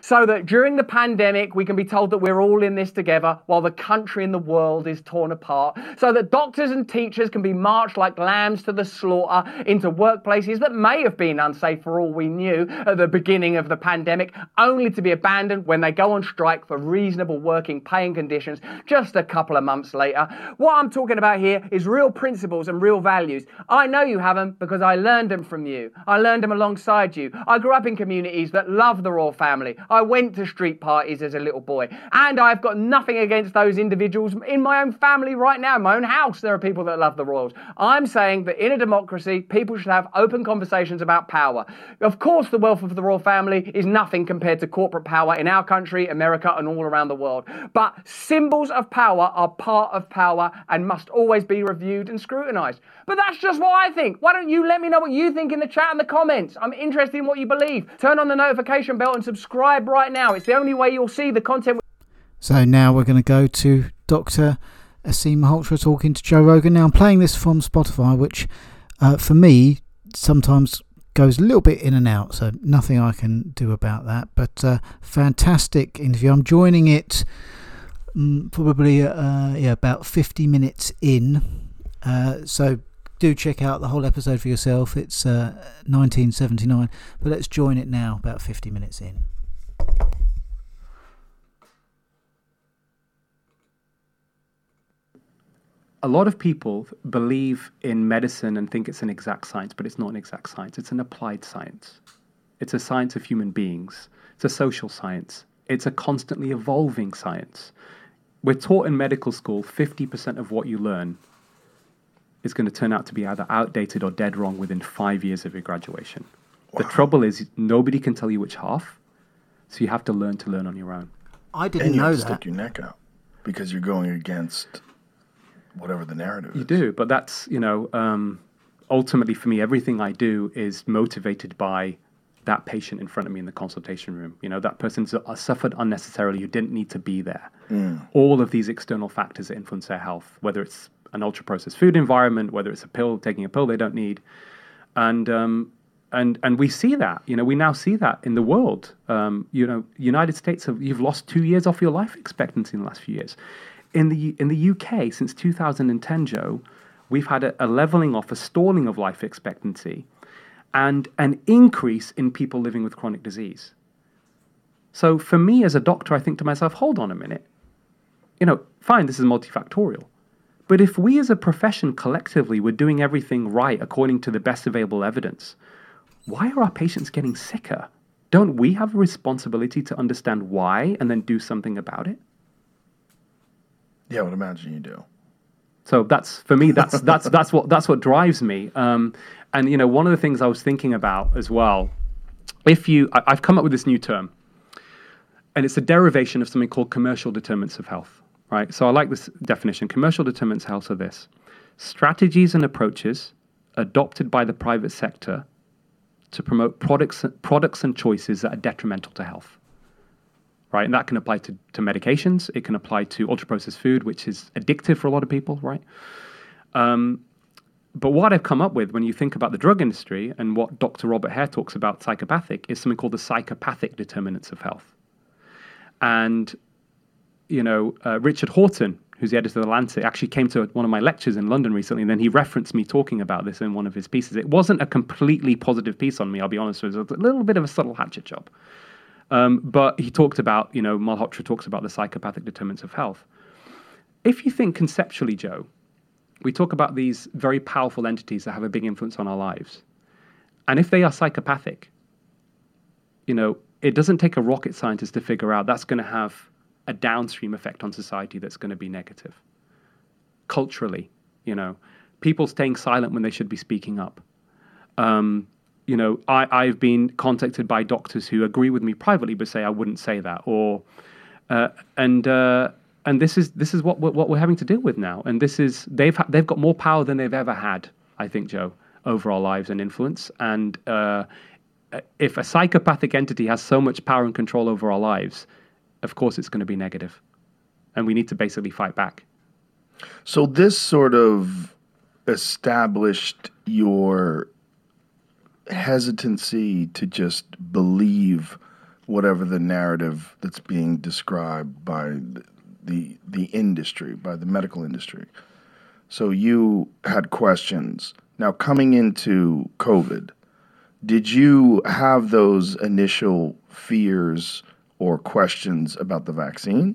so that during the pandemic we can be told that we're all in this together while the country and the world is torn apart, so that doctors and teachers can be marched like lambs to the slaughter into workplaces that may have been unsafe for all we knew at the beginning of the pandemic, only to be abandoned when they go on strike for reasonable working pay and conditions just a couple of months later. What I'm talking about here is real principles and real values. I know you have them because I learned them from you. I learned them alongside you. I grew up in communities that love the royal family. I went to street parties as a little boy. And I've got nothing against those individuals in my own family right now, in my own house. There are people that love the royals. I'm saying that in a democracy, people should have open conversations about power. Of course, the wealth of the royal family is nothing compared to corporate power in our country, America, and all around the world. But symbols of power are part of power and must always be reviewed and scrutinized. But that's just what I think. Why don't you let me know what you think in the chat and the comments? I'm interested in what you believe. Turn on the notification bell and subscribe right now. It's the only way you'll see the content. So now we're going to go to Dr. Aseem Malhotra talking to Joe Rogan. Now I'm playing this from Spotify, which uh, for me sometimes goes a little bit in and out, so nothing I can do about that. But uh, fantastic interview. I'm joining it um, probably uh, yeah about 50 minutes in. Uh, so do check out the whole episode for yourself. It's 1979, uh, but let's join it now about 50 minutes in. a lot of people believe in medicine and think it's an exact science, but it's not an exact science. It's an applied science. It's a science of human beings. It's a social science. It's a constantly evolving science. We're taught in medical school 50% of what you learn is going to turn out to be either outdated or dead wrong within five years of your graduation. Wow. The trouble is, nobody can tell you which half, so you have to learn to learn on your own. I didn't and you know have to that. stick your neck out because you're going against whatever the narrative you is. do, but that's, you know, um, ultimately for me, everything I do is motivated by that patient in front of me in the consultation room. You know, that person suffered unnecessarily who didn't need to be there. Mm. All of these external factors that influence their health, whether it's an ultra processed food environment, whether it's a pill, taking a pill they don't need. And, um, and, and we see that, you know, we now see that in the world. Um, you know, United States, have, you've lost two years off your life expectancy in the last few years in the in the UK since 2010, Joe, we've had a, a leveling off, a stalling of life expectancy, and an increase in people living with chronic disease. So for me as a doctor, I think to myself, hold on a minute. You know, fine, this is multifactorial. But if we as a profession collectively were doing everything right according to the best available evidence, why are our patients getting sicker? Don't we have a responsibility to understand why and then do something about it? Yeah, I would imagine you do. So that's for me. That's [LAUGHS] that's that's what that's what drives me. Um, and you know, one of the things I was thinking about as well, if you, I, I've come up with this new term, and it's a derivation of something called commercial determinants of health. Right. So I like this definition. Commercial determinants of health are this: strategies and approaches adopted by the private sector to promote products products and choices that are detrimental to health right? And that can apply to, to medications. It can apply to ultra processed food, which is addictive for a lot of people, right? Um, but what I've come up with when you think about the drug industry and what Dr. Robert Hare talks about psychopathic is something called the psychopathic determinants of health. And, you know, uh, Richard Horton, who's the editor of The Lancet, actually came to one of my lectures in London recently, and then he referenced me talking about this in one of his pieces. It wasn't a completely positive piece on me, I'll be honest, with you. it was a little bit of a subtle hatchet job. Um, but he talked about, you know, Malhotra talks about the psychopathic determinants of health. If you think conceptually, Joe, we talk about these very powerful entities that have a big influence on our lives. And if they are psychopathic, you know, it doesn't take a rocket scientist to figure out that's going to have a downstream effect on society that's going to be negative. Culturally, you know, people staying silent when they should be speaking up. Um, you know, I, I've been contacted by doctors who agree with me privately, but say I wouldn't say that, or uh, and uh, and this is this is what we're, what we're having to deal with now, and this is they've ha- they've got more power than they've ever had, I think, Joe, over our lives and influence, and uh, if a psychopathic entity has so much power and control over our lives, of course it's going to be negative, and we need to basically fight back. So this sort of established your hesitancy to just believe whatever the narrative that's being described by the the industry, by the medical industry. So you had questions. Now coming into COVID, did you have those initial fears or questions about the vaccine?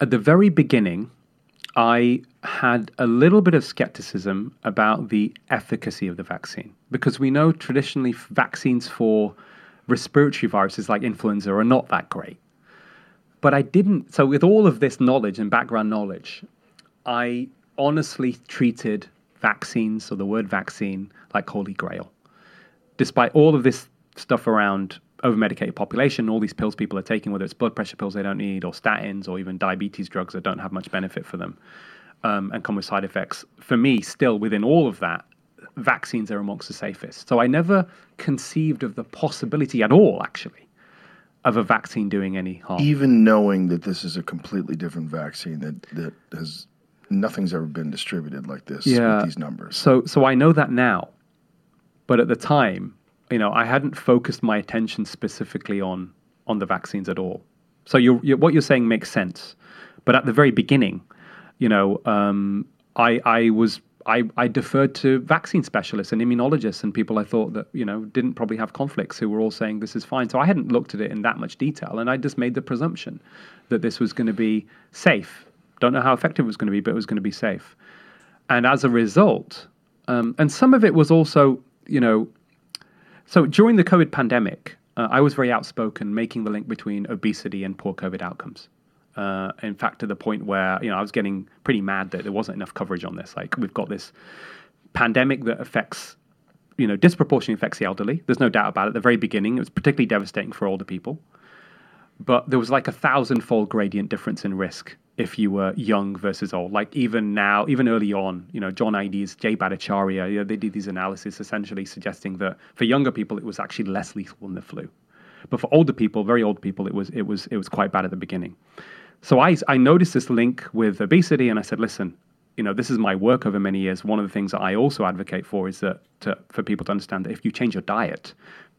At the very beginning, I had a little bit of skepticism about the efficacy of the vaccine because we know traditionally vaccines for respiratory viruses like influenza are not that great. But I didn't, so with all of this knowledge and background knowledge, I honestly treated vaccines or the word vaccine like holy grail. Despite all of this stuff around over-medicated population, all these pills people are taking, whether it's blood pressure pills they don't need, or statins, or even diabetes drugs that don't have much benefit for them um, and come with side effects. For me, still within all of that, vaccines are amongst the safest. So I never conceived of the possibility at all, actually, of a vaccine doing any harm. Even knowing that this is a completely different vaccine that that has nothing's ever been distributed like this Yeah. with these numbers. So so I know that now, but at the time, you know, I hadn't focused my attention specifically on on the vaccines at all. So you're, you're, what you're saying makes sense, but at the very beginning, you know, um, I I was. I, I deferred to vaccine specialists and immunologists and people I thought that you know didn't probably have conflicts who were all saying this is fine. So I hadn't looked at it in that much detail, and I just made the presumption that this was going to be safe. Don't know how effective it was going to be, but it was going to be safe. And as a result, um, and some of it was also, you know, so during the COVID pandemic, uh, I was very outspoken, making the link between obesity and poor COVID outcomes. Uh, in fact, to the point where you know I was getting pretty mad that there wasn't enough coverage on this. Like we've got this pandemic that affects, you know, disproportionately affects the elderly. There's no doubt about it. At the very beginning, it was particularly devastating for older people. But there was like a thousand-fold gradient difference in risk if you were young versus old. Like even now, even early on, you know, John Ioannidis, Jay Bhattacharya, you know, they did these analyses essentially suggesting that for younger people it was actually less lethal than the flu, but for older people, very old people, it was it was it was quite bad at the beginning. So I I noticed this link with obesity, and I said, listen, you know, this is my work over many years. One of the things that I also advocate for is that to, for people to understand that if you change your diet,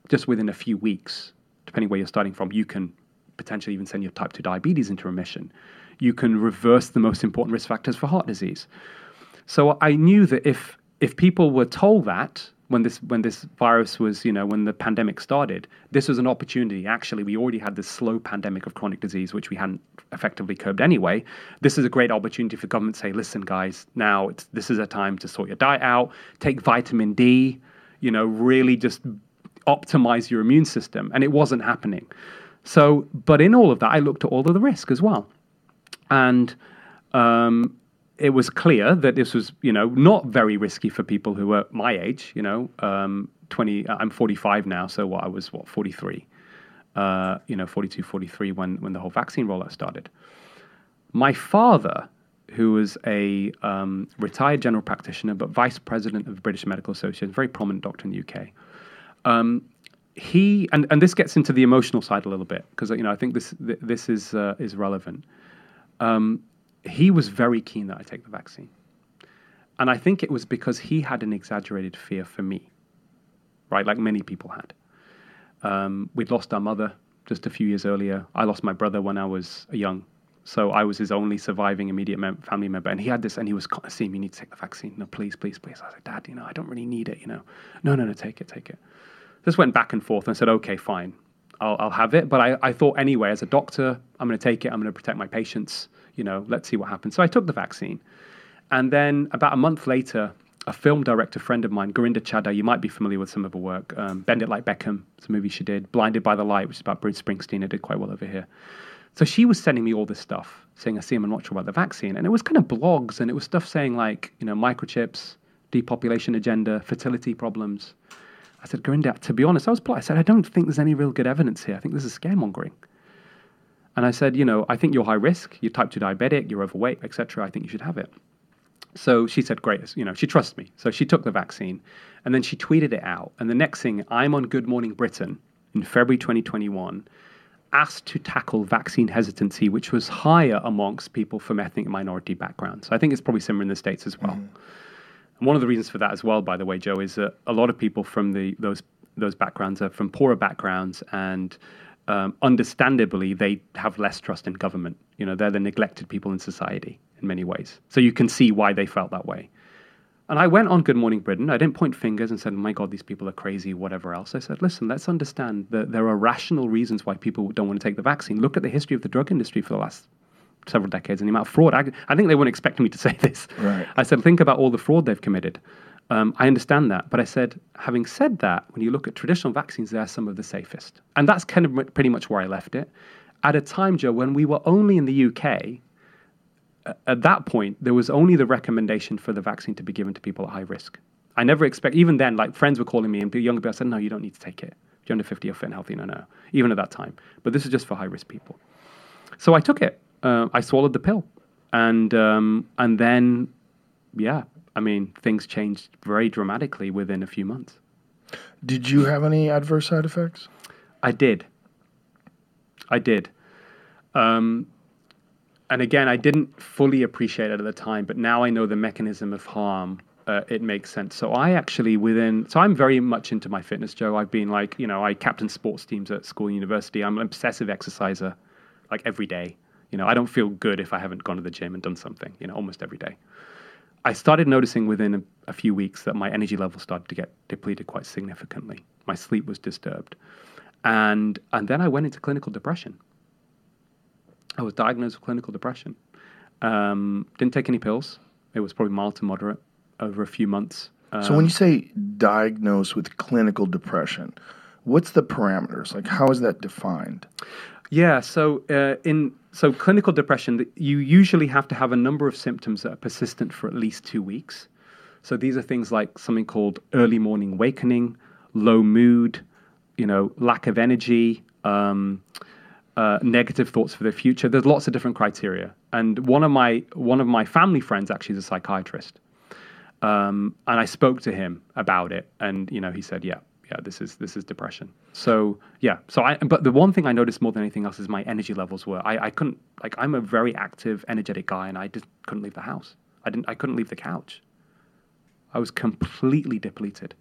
just within a few weeks, depending where you're starting from, you can potentially even send your type 2 diabetes into remission. You can reverse the most important risk factors for heart disease. So I knew that if if people were told that when this when this virus was, you know, when the pandemic started, this was an opportunity. Actually, we already had this slow pandemic of chronic disease, which we hadn't effectively curbed anyway. This is a great opportunity for government to say, listen, guys, now this is a time to sort your diet out, take vitamin D, you know, really just optimize your immune system. And it wasn't happening. So, but in all of that, I looked at all of the risk as well. And um, it was clear that this was, you know, not very risky for people who were my age, you know, um, 20, I'm 45 now, so what, I was, what, 43, uh, you know, 42, 43 when, when the whole vaccine rollout started. My father, who was a um, retired general practitioner, but vice president of the British Medical Association, very prominent doctor in the UK, um, he and, and this gets into the emotional side a little bit because you know I think this this is uh, is relevant. Um, he was very keen that I take the vaccine, and I think it was because he had an exaggerated fear for me, right? Like many people had. Um, we'd lost our mother just a few years earlier. I lost my brother when I was young, so I was his only surviving immediate mem- family member. And he had this, and he was seeing me need to take the vaccine. No, please, please, please. I was like, Dad, you know, I don't really need it. You know, no, no, no, take it, take it just went back and forth and I said, okay, fine, I'll, I'll have it. But I, I thought anyway, as a doctor, I'm going to take it. I'm going to protect my patients. You know, let's see what happens. So I took the vaccine. And then about a month later, a film director friend of mine, Gurinder Chadha, you might be familiar with some of her work. Um, Bend It Like Beckham, it's a movie she did. Blinded by the Light, which is about Bruce Springsteen. It did quite well over here. So she was sending me all this stuff, saying, I see I'm not sure about the vaccine. And it was kind of blogs, and it was stuff saying like, you know, microchips, depopulation agenda, fertility problems. I said, Gurinder, to be honest, I was polite. I said, I don't think there's any real good evidence here. I think this is scaremongering. And I said, you know, I think you're high risk. You're type 2 diabetic, you're overweight, etc. I think you should have it. So she said, great. You know, she trusts me. So she took the vaccine and then she tweeted it out. And the next thing, I'm on Good Morning Britain in February 2021, asked to tackle vaccine hesitancy, which was higher amongst people from ethnic minority backgrounds. So I think it's probably similar in the States as well. Mm-hmm. And one of the reasons for that as well, by the way, Joe, is that a lot of people from the those those backgrounds are from poorer backgrounds, and um, understandably, they have less trust in government. You know, they're the neglected people in society in many ways. So you can see why they felt that way. And I went on Good Morning Britain. I didn't point fingers and said, "Oh my God, these people are crazy," whatever else. I said, "Listen, let's understand that there are rational reasons why people don't want to take the vaccine. Look at the history of the drug industry for the last several decades and the amount of fraud. I, I think they weren't expecting me to say [LAUGHS] this. Right. I said, think about all the fraud they've committed. Um, I understand that. But I said, having said that, when you look at traditional vaccines, they're some of the safest. And that's kind of m- pretty much where I left it. At a time, Joe, when we were only in the UK, at that point, there was only the recommendation for the vaccine to be given to people at high risk. I never expect, even then, like friends were calling me and younger people said, no, you don't need to take it. If you're under 50 or fit and healthy, no, no. Even at that time. But this is just for high risk people. So I took it. Uh, I swallowed the pill, and um, and then, yeah, I mean, things changed very dramatically within a few months. Did you have any adverse side effects? I did. I did. Um, and again, I didn't fully appreciate it at the time, but now I know the mechanism of harm. Uh, it makes sense. So I actually within, so I'm very much into my fitness, Joe. I've been like, you know, I captain sports teams at school and university. I'm an obsessive exerciser, like every day. You know, I don't feel good if I haven't gone to the gym and done something. You know, almost every day. I started noticing within a, a few weeks that my energy level started to get depleted quite significantly. My sleep was disturbed, and and then I went into clinical depression. I was diagnosed with clinical depression. Um, didn't take any pills. It was probably mild to moderate over a few months. so when you say diagnosed with clinical depression, what's the parameters? Like, how is that defined? Yeah, so uh, in so clinical depression, you usually have to have a number of symptoms that are persistent for at least two weeks. So these are things like something called early morning awakening, low mood, you know, lack of energy, um, uh, negative thoughts for the future. There's lots of different criteria, and one of my one of my family friends actually is a psychiatrist, um, and I spoke to him about it, and you know, he said, yeah, yeah, this is this is depression. So yeah, so I but the one thing I noticed more than anything else is my energy levels were I, I couldn't like I'm a very active, energetic guy, and I just couldn't leave the house. I didn't I couldn't leave the couch. I was completely depleted.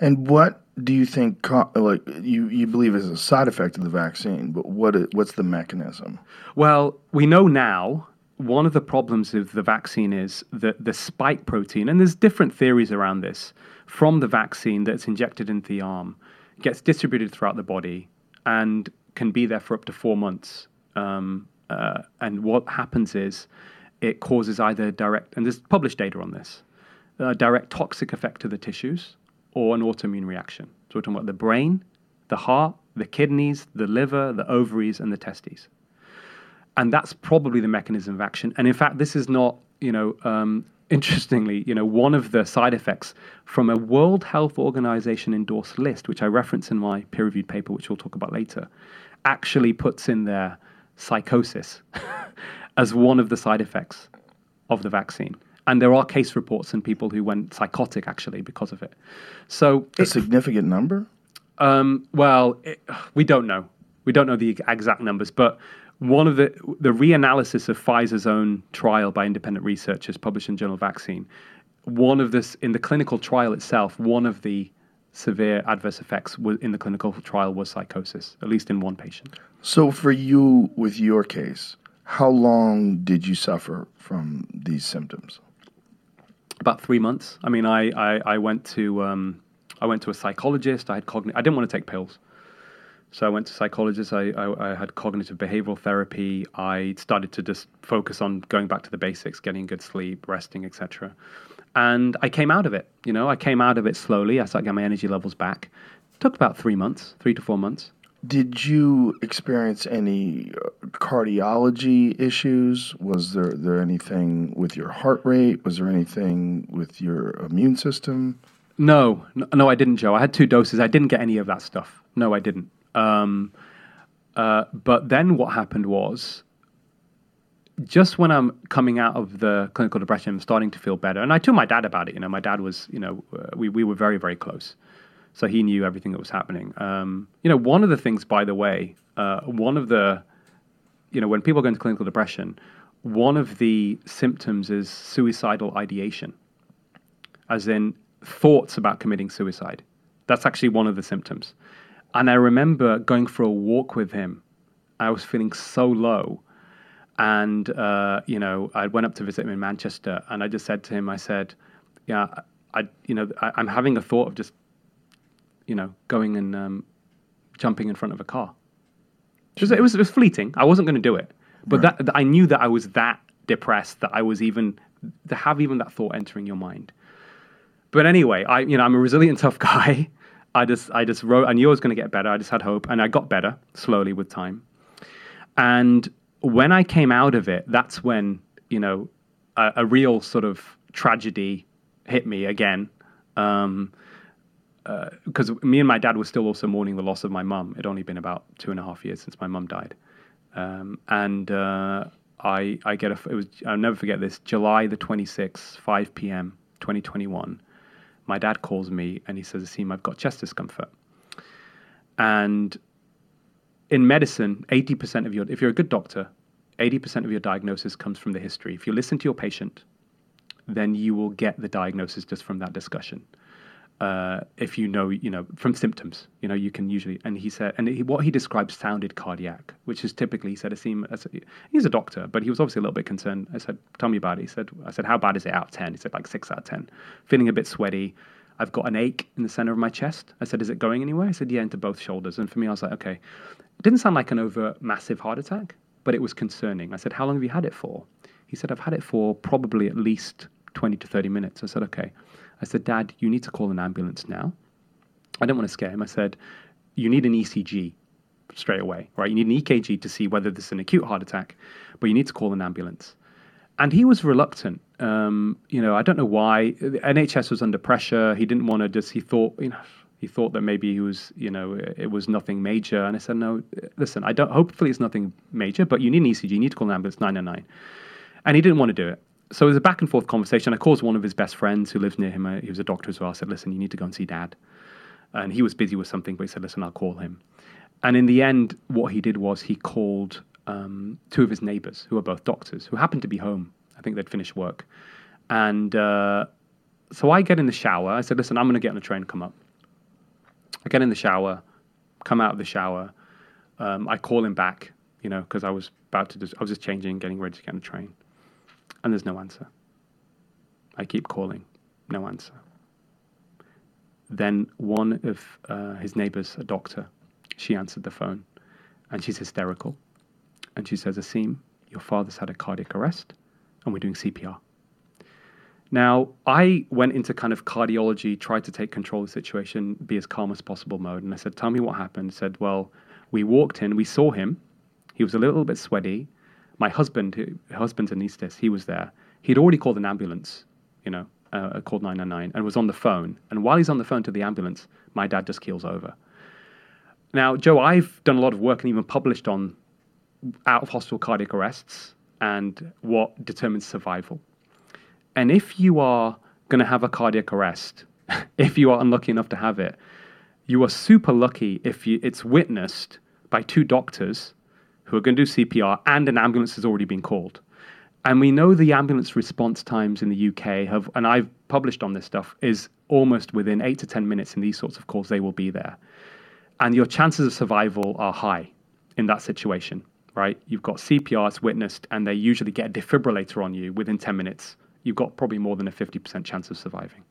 And what do you think? Like you, you believe is a side effect of the vaccine, but what i- what's the mechanism? Well, we know now one of the problems of the vaccine is that the spike protein, and there's different theories around this, from the vaccine that's injected into the arm gets distributed throughout the body and can be there for up to four months. Um, uh, and what happens is it causes either direct, and there's published data on this, a direct toxic effect to the tissues or an autoimmune reaction. So we're talking about the brain, the heart, the kidneys, the liver, the ovaries, and the testes. And that's probably the mechanism of action. And in fact, this is not, you know, um, interestingly, you know, one of the side effects from a World Health Organization endorsed list, which I reference in my peer reviewed paper, which we'll talk about later, actually puts in there psychosis [LAUGHS] as one of the side effects of the vaccine. And there are case reports in people who went psychotic actually because of it. So A significant number? um, well, it, we don't know. We don't know the exact numbers, but one of the the reanalysis of Pfizer's own trial by independent researchers published in Journal Vaccine, one of this in the clinical trial itself, one of the severe adverse effects in the clinical trial was psychosis, at least in one patient. So for you, with your case, how long did you suffer from these symptoms? About three months. I mean, I I, I went to um, I went to a psychologist. I had cogni- I didn't want to take pills. So I went to psychologist. I, I, I had cognitive behavioral therapy. I started to just focus on going back to the basics, getting good sleep, resting, etc. And I came out of it. You know, I came out of it slowly. I started getting my energy levels back. took about three months, three to four months. Did you experience any uh, cardiology issues? Was there there anything with your heart rate? Was there anything with your immune system? No, no, I didn't, Joe. I had two doses. I didn't get any of that stuff. No, I didn't. Um, uh, but then what happened was, just when I'm coming out of the clinical depression, I'm starting to feel better. And I told my dad about it. You know, my dad was, you know, uh, we, we were very, very close. So he knew everything that was happening. Um, you know, one of the things, by the way, uh, one of the, you know, when people go into clinical depression, one of the symptoms is suicidal ideation, as in thoughts about committing suicide. That's actually one of the symptoms. And I remember going for a walk with him. I was feeling so low. And, uh, you know, I went up to visit him in Manchester and I just said to him, I said, yeah, I, you know, I, I'm having a thought of just, you know, going and um, jumping in front of a car. It was, it was, it was fleeting. I wasn't going to do it. But that, that I knew that I was that depressed that I was even, to have even that thought entering your mind. But anyway, I you know I'm a resilient, tough [LAUGHS] guy. I just I just wrote. I knew I was going to get better. I just had hope, and I got better slowly with time. And when I came out of it, that's when you know a, a real sort of tragedy hit me again. Um, because me and my dad were still also mourning the loss of my mum. It'd only been about two and a half years since my mum died, um, and uh, I I get a it was I'll never forget this July the twenty sixth, five p.m. twenty twenty one. My dad calls me and he says, "Aseem, I've got chest discomfort," and in medicine, 80% of your, if you're a good doctor, 80% of your diagnosis comes from the history. If you listen to your patient, then you will get the diagnosis just from that discussion. Uh, if you know, you know, from symptoms, you know, you can usually. And he said, and he, what he described sounded cardiac, which is typically he said Aseem. As a, he's a doctor, but he was obviously a little bit concerned. I said, "Tell me about it." He said, "I said, how bad is it out of 10? He said, like six out of ten. Feeling a bit sweaty. I've got an ache in the center of my chest. I said, "Is it going anywhere?" I said, "Yeah, into both shoulders." And for me, I was like, "Okay." It didn't sound like an overt massive heart attack, but it was concerning. I said, "How long have you had it for?" He said, "I've had it for probably at least 20 to 30 minutes." I said, "Okay." I said, "Dad, you need to call an ambulance now." I didn't want to scare him. I said, "You need an ECG straight away, right? You need an EKG to see whether this is an acute heart attack, but you need to call an ambulance." And he was reluctant. Um, you know, I don't know why. The NHS was under pressure. He didn't want to just. He thought, you know, he thought that maybe he was, you know, it was nothing major. And I said, no, listen, I don't. Hopefully, it's nothing major, but you need an ECG. You need to call an ambulance 999. And he didn't want to do it. So it was a back and forth conversation. I called one of his best friends who lives near him. He was a doctor as well. I said, listen, you need to go and see dad. And he was busy with something, but he said, listen, I'll call him. And in the end, what he did was he called um, two of his neighbors, who are both doctors, who happened to be home. I think they'd finished work. And uh, so I get in the shower. I said, listen, I'm going to get on the train and come up. I get in the shower, come out of the shower. Um, I call him back, you know, because I was about to just, I was just changing, getting ready to get on the train. And there's no answer. I keep calling, no answer. Then one of uh, his neighbors, a doctor, she answered the phone and she's hysterical. And she says, Aseem, your father's had a cardiac arrest and we're doing CPR. Now, I went into kind of cardiology, tried to take control of the situation, be as calm as possible mode. And I said, Tell me what happened. He said, Well, we walked in, we saw him. He was a little bit sweaty. My husband, who, husband's anesthetist, he was there. He'd already called an ambulance, you know, uh, called 999 and was on the phone. And while he's on the phone to the ambulance, my dad just keels over. Now, Joe, I've done a lot of work and even published on out of hospital cardiac arrests and what determines survival. And if you are going to have a cardiac arrest, [LAUGHS] if you are unlucky enough to have it, you are super lucky if you, it's witnessed by two doctors who are going to do CPR and an ambulance has already been called. And we know the ambulance response times in the UK have, and I've published on this stuff, is almost within eight to 10 minutes in these sorts of calls, they will be there. And your chances of survival are high in that situation, right? You've got CPR, it's witnessed, and they usually get a defibrillator on you within 10 minutes. You've got probably more than a 50% chance of surviving.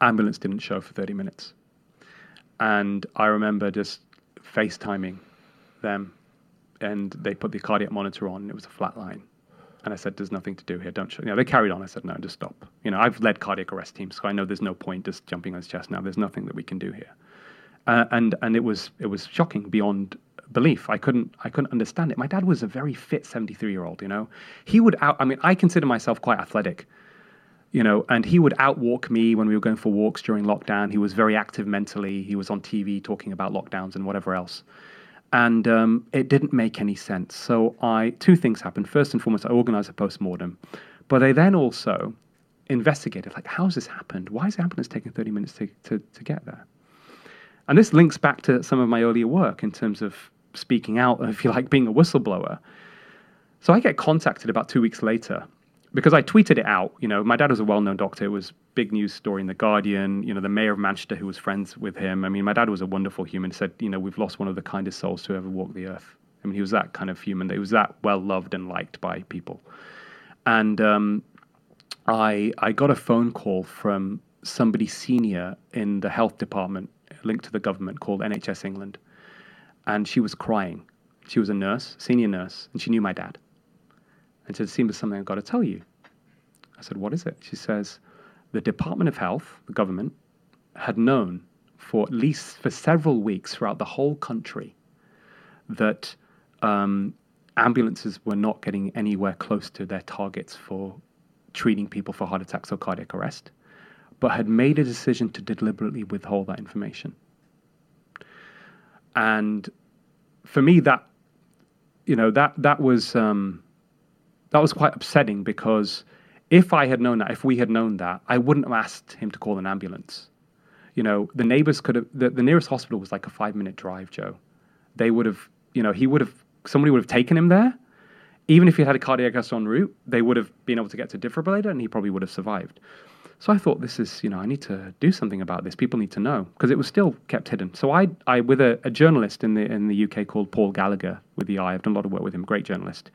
Ambulance didn't show for 30 minutes. And I remember just FaceTiming them and they put the cardiac monitor on and it was a flat line. And I said, "There's nothing to do here. Don't." You know, they carried on. I said, "No, just stop." You know, I've led cardiac arrest teams, so I know there's no point just jumping on his chest now. There's nothing that we can do here. Uh, and and it was it was shocking beyond belief. I couldn't I couldn't understand it. My dad was a very fit 73 year old. You know, he would out. I mean, I consider myself quite athletic. You know, and he would outwalk me when we were going for walks during lockdown. He was very active mentally. He was on TV talking about lockdowns and whatever else and um, it didn't make any sense. So I two things happened. First and foremost, I organised a post mortem, but I then also investigated like how's this happened? Why is the ambulance taking thirty minutes to, to, to get there? And this links back to some of my earlier work in terms of speaking out, if you like, being a whistleblower. So I get contacted about two weeks later because I tweeted it out. You know, my dad was a well-known doctor. It was big news story in the Guardian. You know, the mayor of Manchester, who was friends with him. I mean, my dad was a wonderful human. Said, you know, we've lost one of the kindest souls to ever walk the earth. I mean, he was that kind of human. He was that well loved and liked by people. And um, I I got a phone call from somebody senior in the health department, linked to the government, called NHS England, and she was crying. She was a nurse, senior nurse, and she knew my dad. And she said, "It seems something I've got to tell you." I said, "What is it?" She says, "The Department of Health, the government, had known for at least for several weeks throughout the whole country that um, ambulances were not getting anywhere close to their targets for treating people for heart attacks or cardiac arrest, but had made a decision to deliberately withhold that information." And for me, that you know that that was. Um, that was quite upsetting because if I had known that, if we had known that, I wouldn't have asked him to call an ambulance. You know, the neighbors could have, the, the nearest hospital was like a five minute drive, Joe. they would have, you know, he would have, somebody would have taken him there. Even if he had a cardiac arrest en route, they would have been able to get to defibrillator and he probably would have survived. So I thought, this is, you know, I need to do something about this. People need to know because it was still kept hidden. So I, I with a, a, journalist in the in the UK called Paul Gallagher with the i, I've done a lot of work with him, great journalist.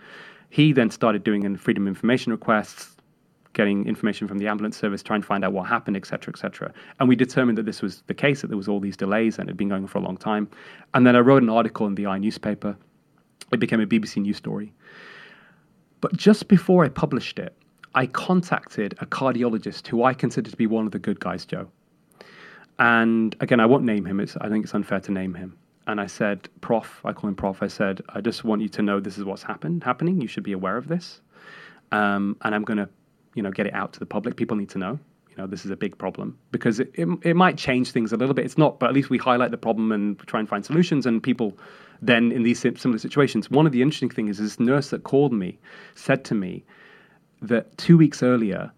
He then started doing in freedom information requests, getting information from the ambulance service, trying to find out what happened, etc., etc. And we determined that this was the case, that there was all these delays and it had been going on for a long time. And then I wrote an article in the i newspaper. It became a BBC news story. But just before I published it, I contacted a cardiologist who I consider to be one of the good guys, Joe. And again, I won't name him. It's, I think it's unfair to name him. And I said, Prof, I call him Prof. I said, I just want you to know this is what's happened, happening. You should be aware of this. Um, and I'm going to you know, get it out to the public. People need to know. You know, this is a big problem because it, it, it might change things a little bit. It's not, but at least we highlight the problem and try and find solutions. And people then in these similar situations. One of the interesting things is this nurse that called me said to me that two weeks earlier,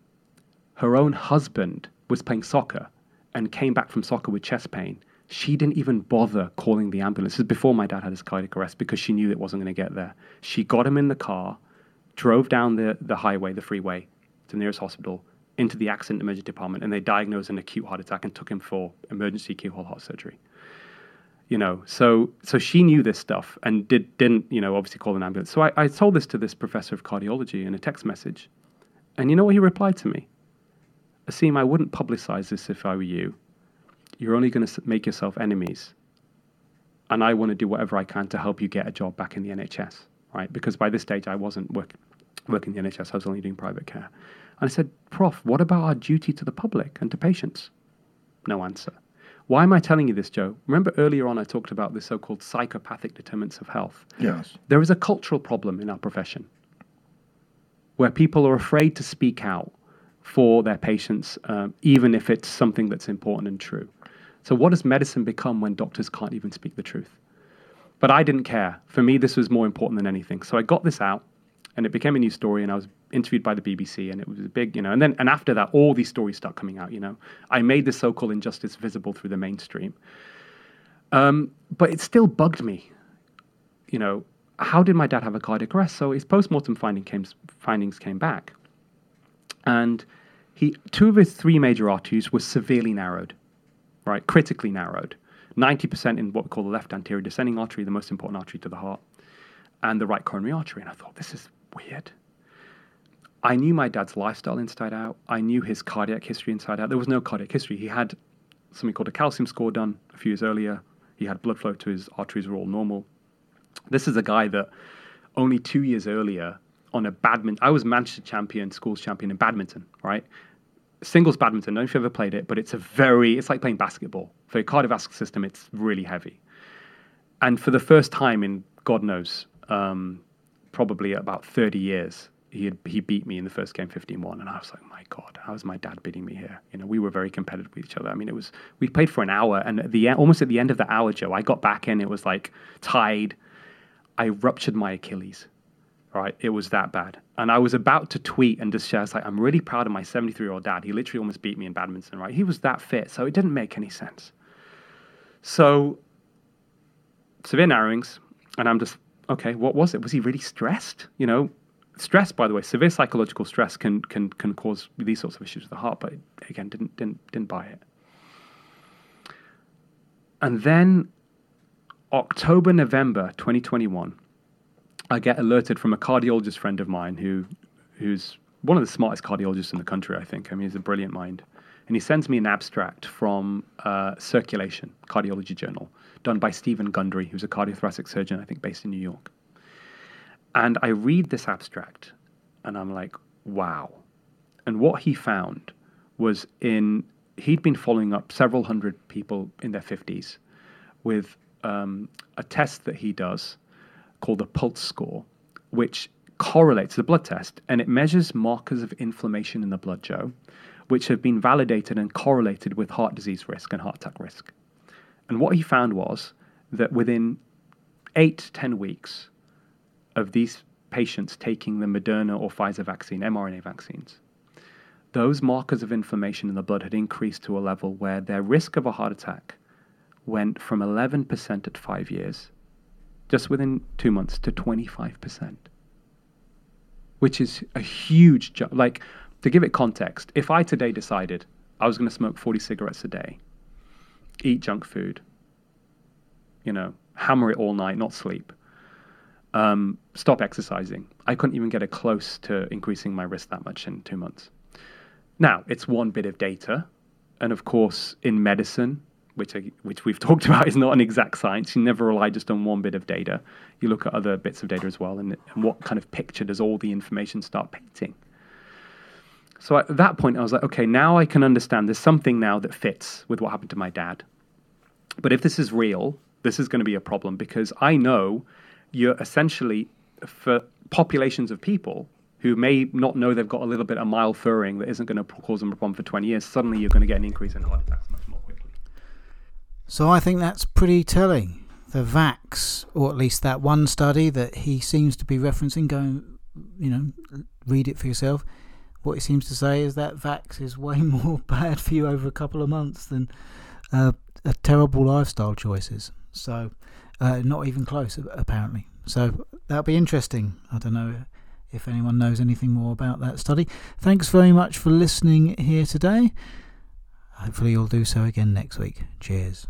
her own husband was playing soccer and came back from soccer with chest pain. She didn't even bother calling the ambulance. This is before my dad had his cardiac arrest because she knew it wasn't going to get there. She got him in the car, drove down the, the highway, the freeway, to the nearest hospital, into the accident emergency department, and they diagnosed an acute heart attack and took him for emergency keyhole heart surgery. You know, so so she knew this stuff and did didn't you know obviously call an ambulance. So I, I told this to this professor of cardiology in a text message, and you know what he replied to me? Aseem, I wouldn't publicize this if I were you. You're only going to make yourself enemies. And I want to do whatever I can to help you get a job back in the NHS, right? Because by this stage, I wasn't work, working in the NHS, I was only doing private care. And I said, Prof, what about our duty to the public and to patients? No answer. Why am I telling you this, Joe? Remember earlier on I talked about the so called psychopathic determinants of health? Yes. There is a cultural problem in our profession where people are afraid to speak out for their patients, um, even if it's something that's important and true. So, what does medicine become when doctors can't even speak the truth? But I didn't care. For me, this was more important than anything. So I got this out and it became a news story and I was interviewed by the BBC and it was a big, you know, and then and after that all these stories start coming out, you know. I made the so-called injustice visible through the mainstream. Um, but it still bugged me. You know, how did my dad have a cardiac arrest? So his post-mortem finding findings came back. And he two of his three major arteries were severely narrowed, right? Critically narrowed. 90% in what we call the left anterior descending artery, the most important artery to the heart, and the right coronary artery. And I thought, this is weird. I knew my dad's lifestyle inside out. I knew his cardiac history inside out. There was no cardiac history. He had something called a calcium score done a few years earlier. He had blood flow to his arteries were all normal. This is a guy that only two years earlier on a badminton, I was Manchester champion, schools champion in badminton, right? Singles badminton, I don't know if you've ever played it, but it's a very, it's like playing basketball. For your cardiovascular system, it's really heavy. And for the first time in God knows um, probably about 30 years, he had, he beat me in the first game 15-1 and I was like my god how is my dad beating me here you know we were very competitive with each other I mean it was we played for an hour and at the almost at the end of the hour Joe I got back in it was like tied I ruptured my Achilles right it was that bad and I was about to tweet and just share it's like I'm really proud of my 73 year old dad he literally almost beat me in badminton right he was that fit so it didn't make any sense so severe narrowings and I'm just okay, what was it? Was he really stressed? You know, stress, by the way, severe psychological stress can can can cause these sorts of issues with the heart. But again, didn't didn't didn't buy it. And then October, November 2021, I get alerted from a cardiologist friend of mine who who's one of the smartest cardiologists in the country, I think. I mean, he's a brilliant mind. And he sends me an abstract from uh, Circulation, Cardiology Journal, done by Steven Gundry, who's a cardiothoracic surgeon, I think, based in New York. And I read this abstract and I'm like, wow. And what he found was in, he'd been following up several hundred people in their 50s with um, a test that he does called the PULS score, which correlates the blood test and it measures markers of inflammation in the blood, Joe, which have been validated and correlated with heart disease risk and heart attack risk. And what he found was that within eight to 10 weeks of these patients taking the Moderna or Pfizer vaccine, mRNA vaccines, those markers of inflammation in the blood had increased to a level where their risk of a heart attack went from 11% at five years just within two months to 25%, which is a huge jump. Like, to give it context, if I today decided I was going to smoke 40 cigarettes a day, eat junk food, you know, hammer it all night, not sleep, um, stop exercising, I couldn't even get it close to increasing my risk that much in two months. Now, it's one bit of data. And of course, in medicine, which, I, which we've [LAUGHS] talked about, is not an exact science. You never rely just on one bit of data. You look at other bits of data as well, and, and what kind of picture does all the information start painting? So at that point, I was like, okay, now I can understand there's something now that fits with what happened to my dad. But if this is real, this is going to be a problem because I know you're essentially, for populations of people who may not know they've got a little bit of mild furring that isn't going to cause them a problem for 20 years, suddenly you're going to get an increase in heart attacks much more. So I think that's pretty telling. The VAX, or at least that one study that he seems to be referencing, go, you know, read it for yourself what he seems to say is that Vax is way [LAUGHS] more bad for you over a couple of months than uh, terrible lifestyle choices. So, uh, not even close, apparently. So, that'll be interesting. I don't know if anyone knows anything more about that study. Thanks very much for listening here today. Hopefully, you'll do so again next week. Cheers.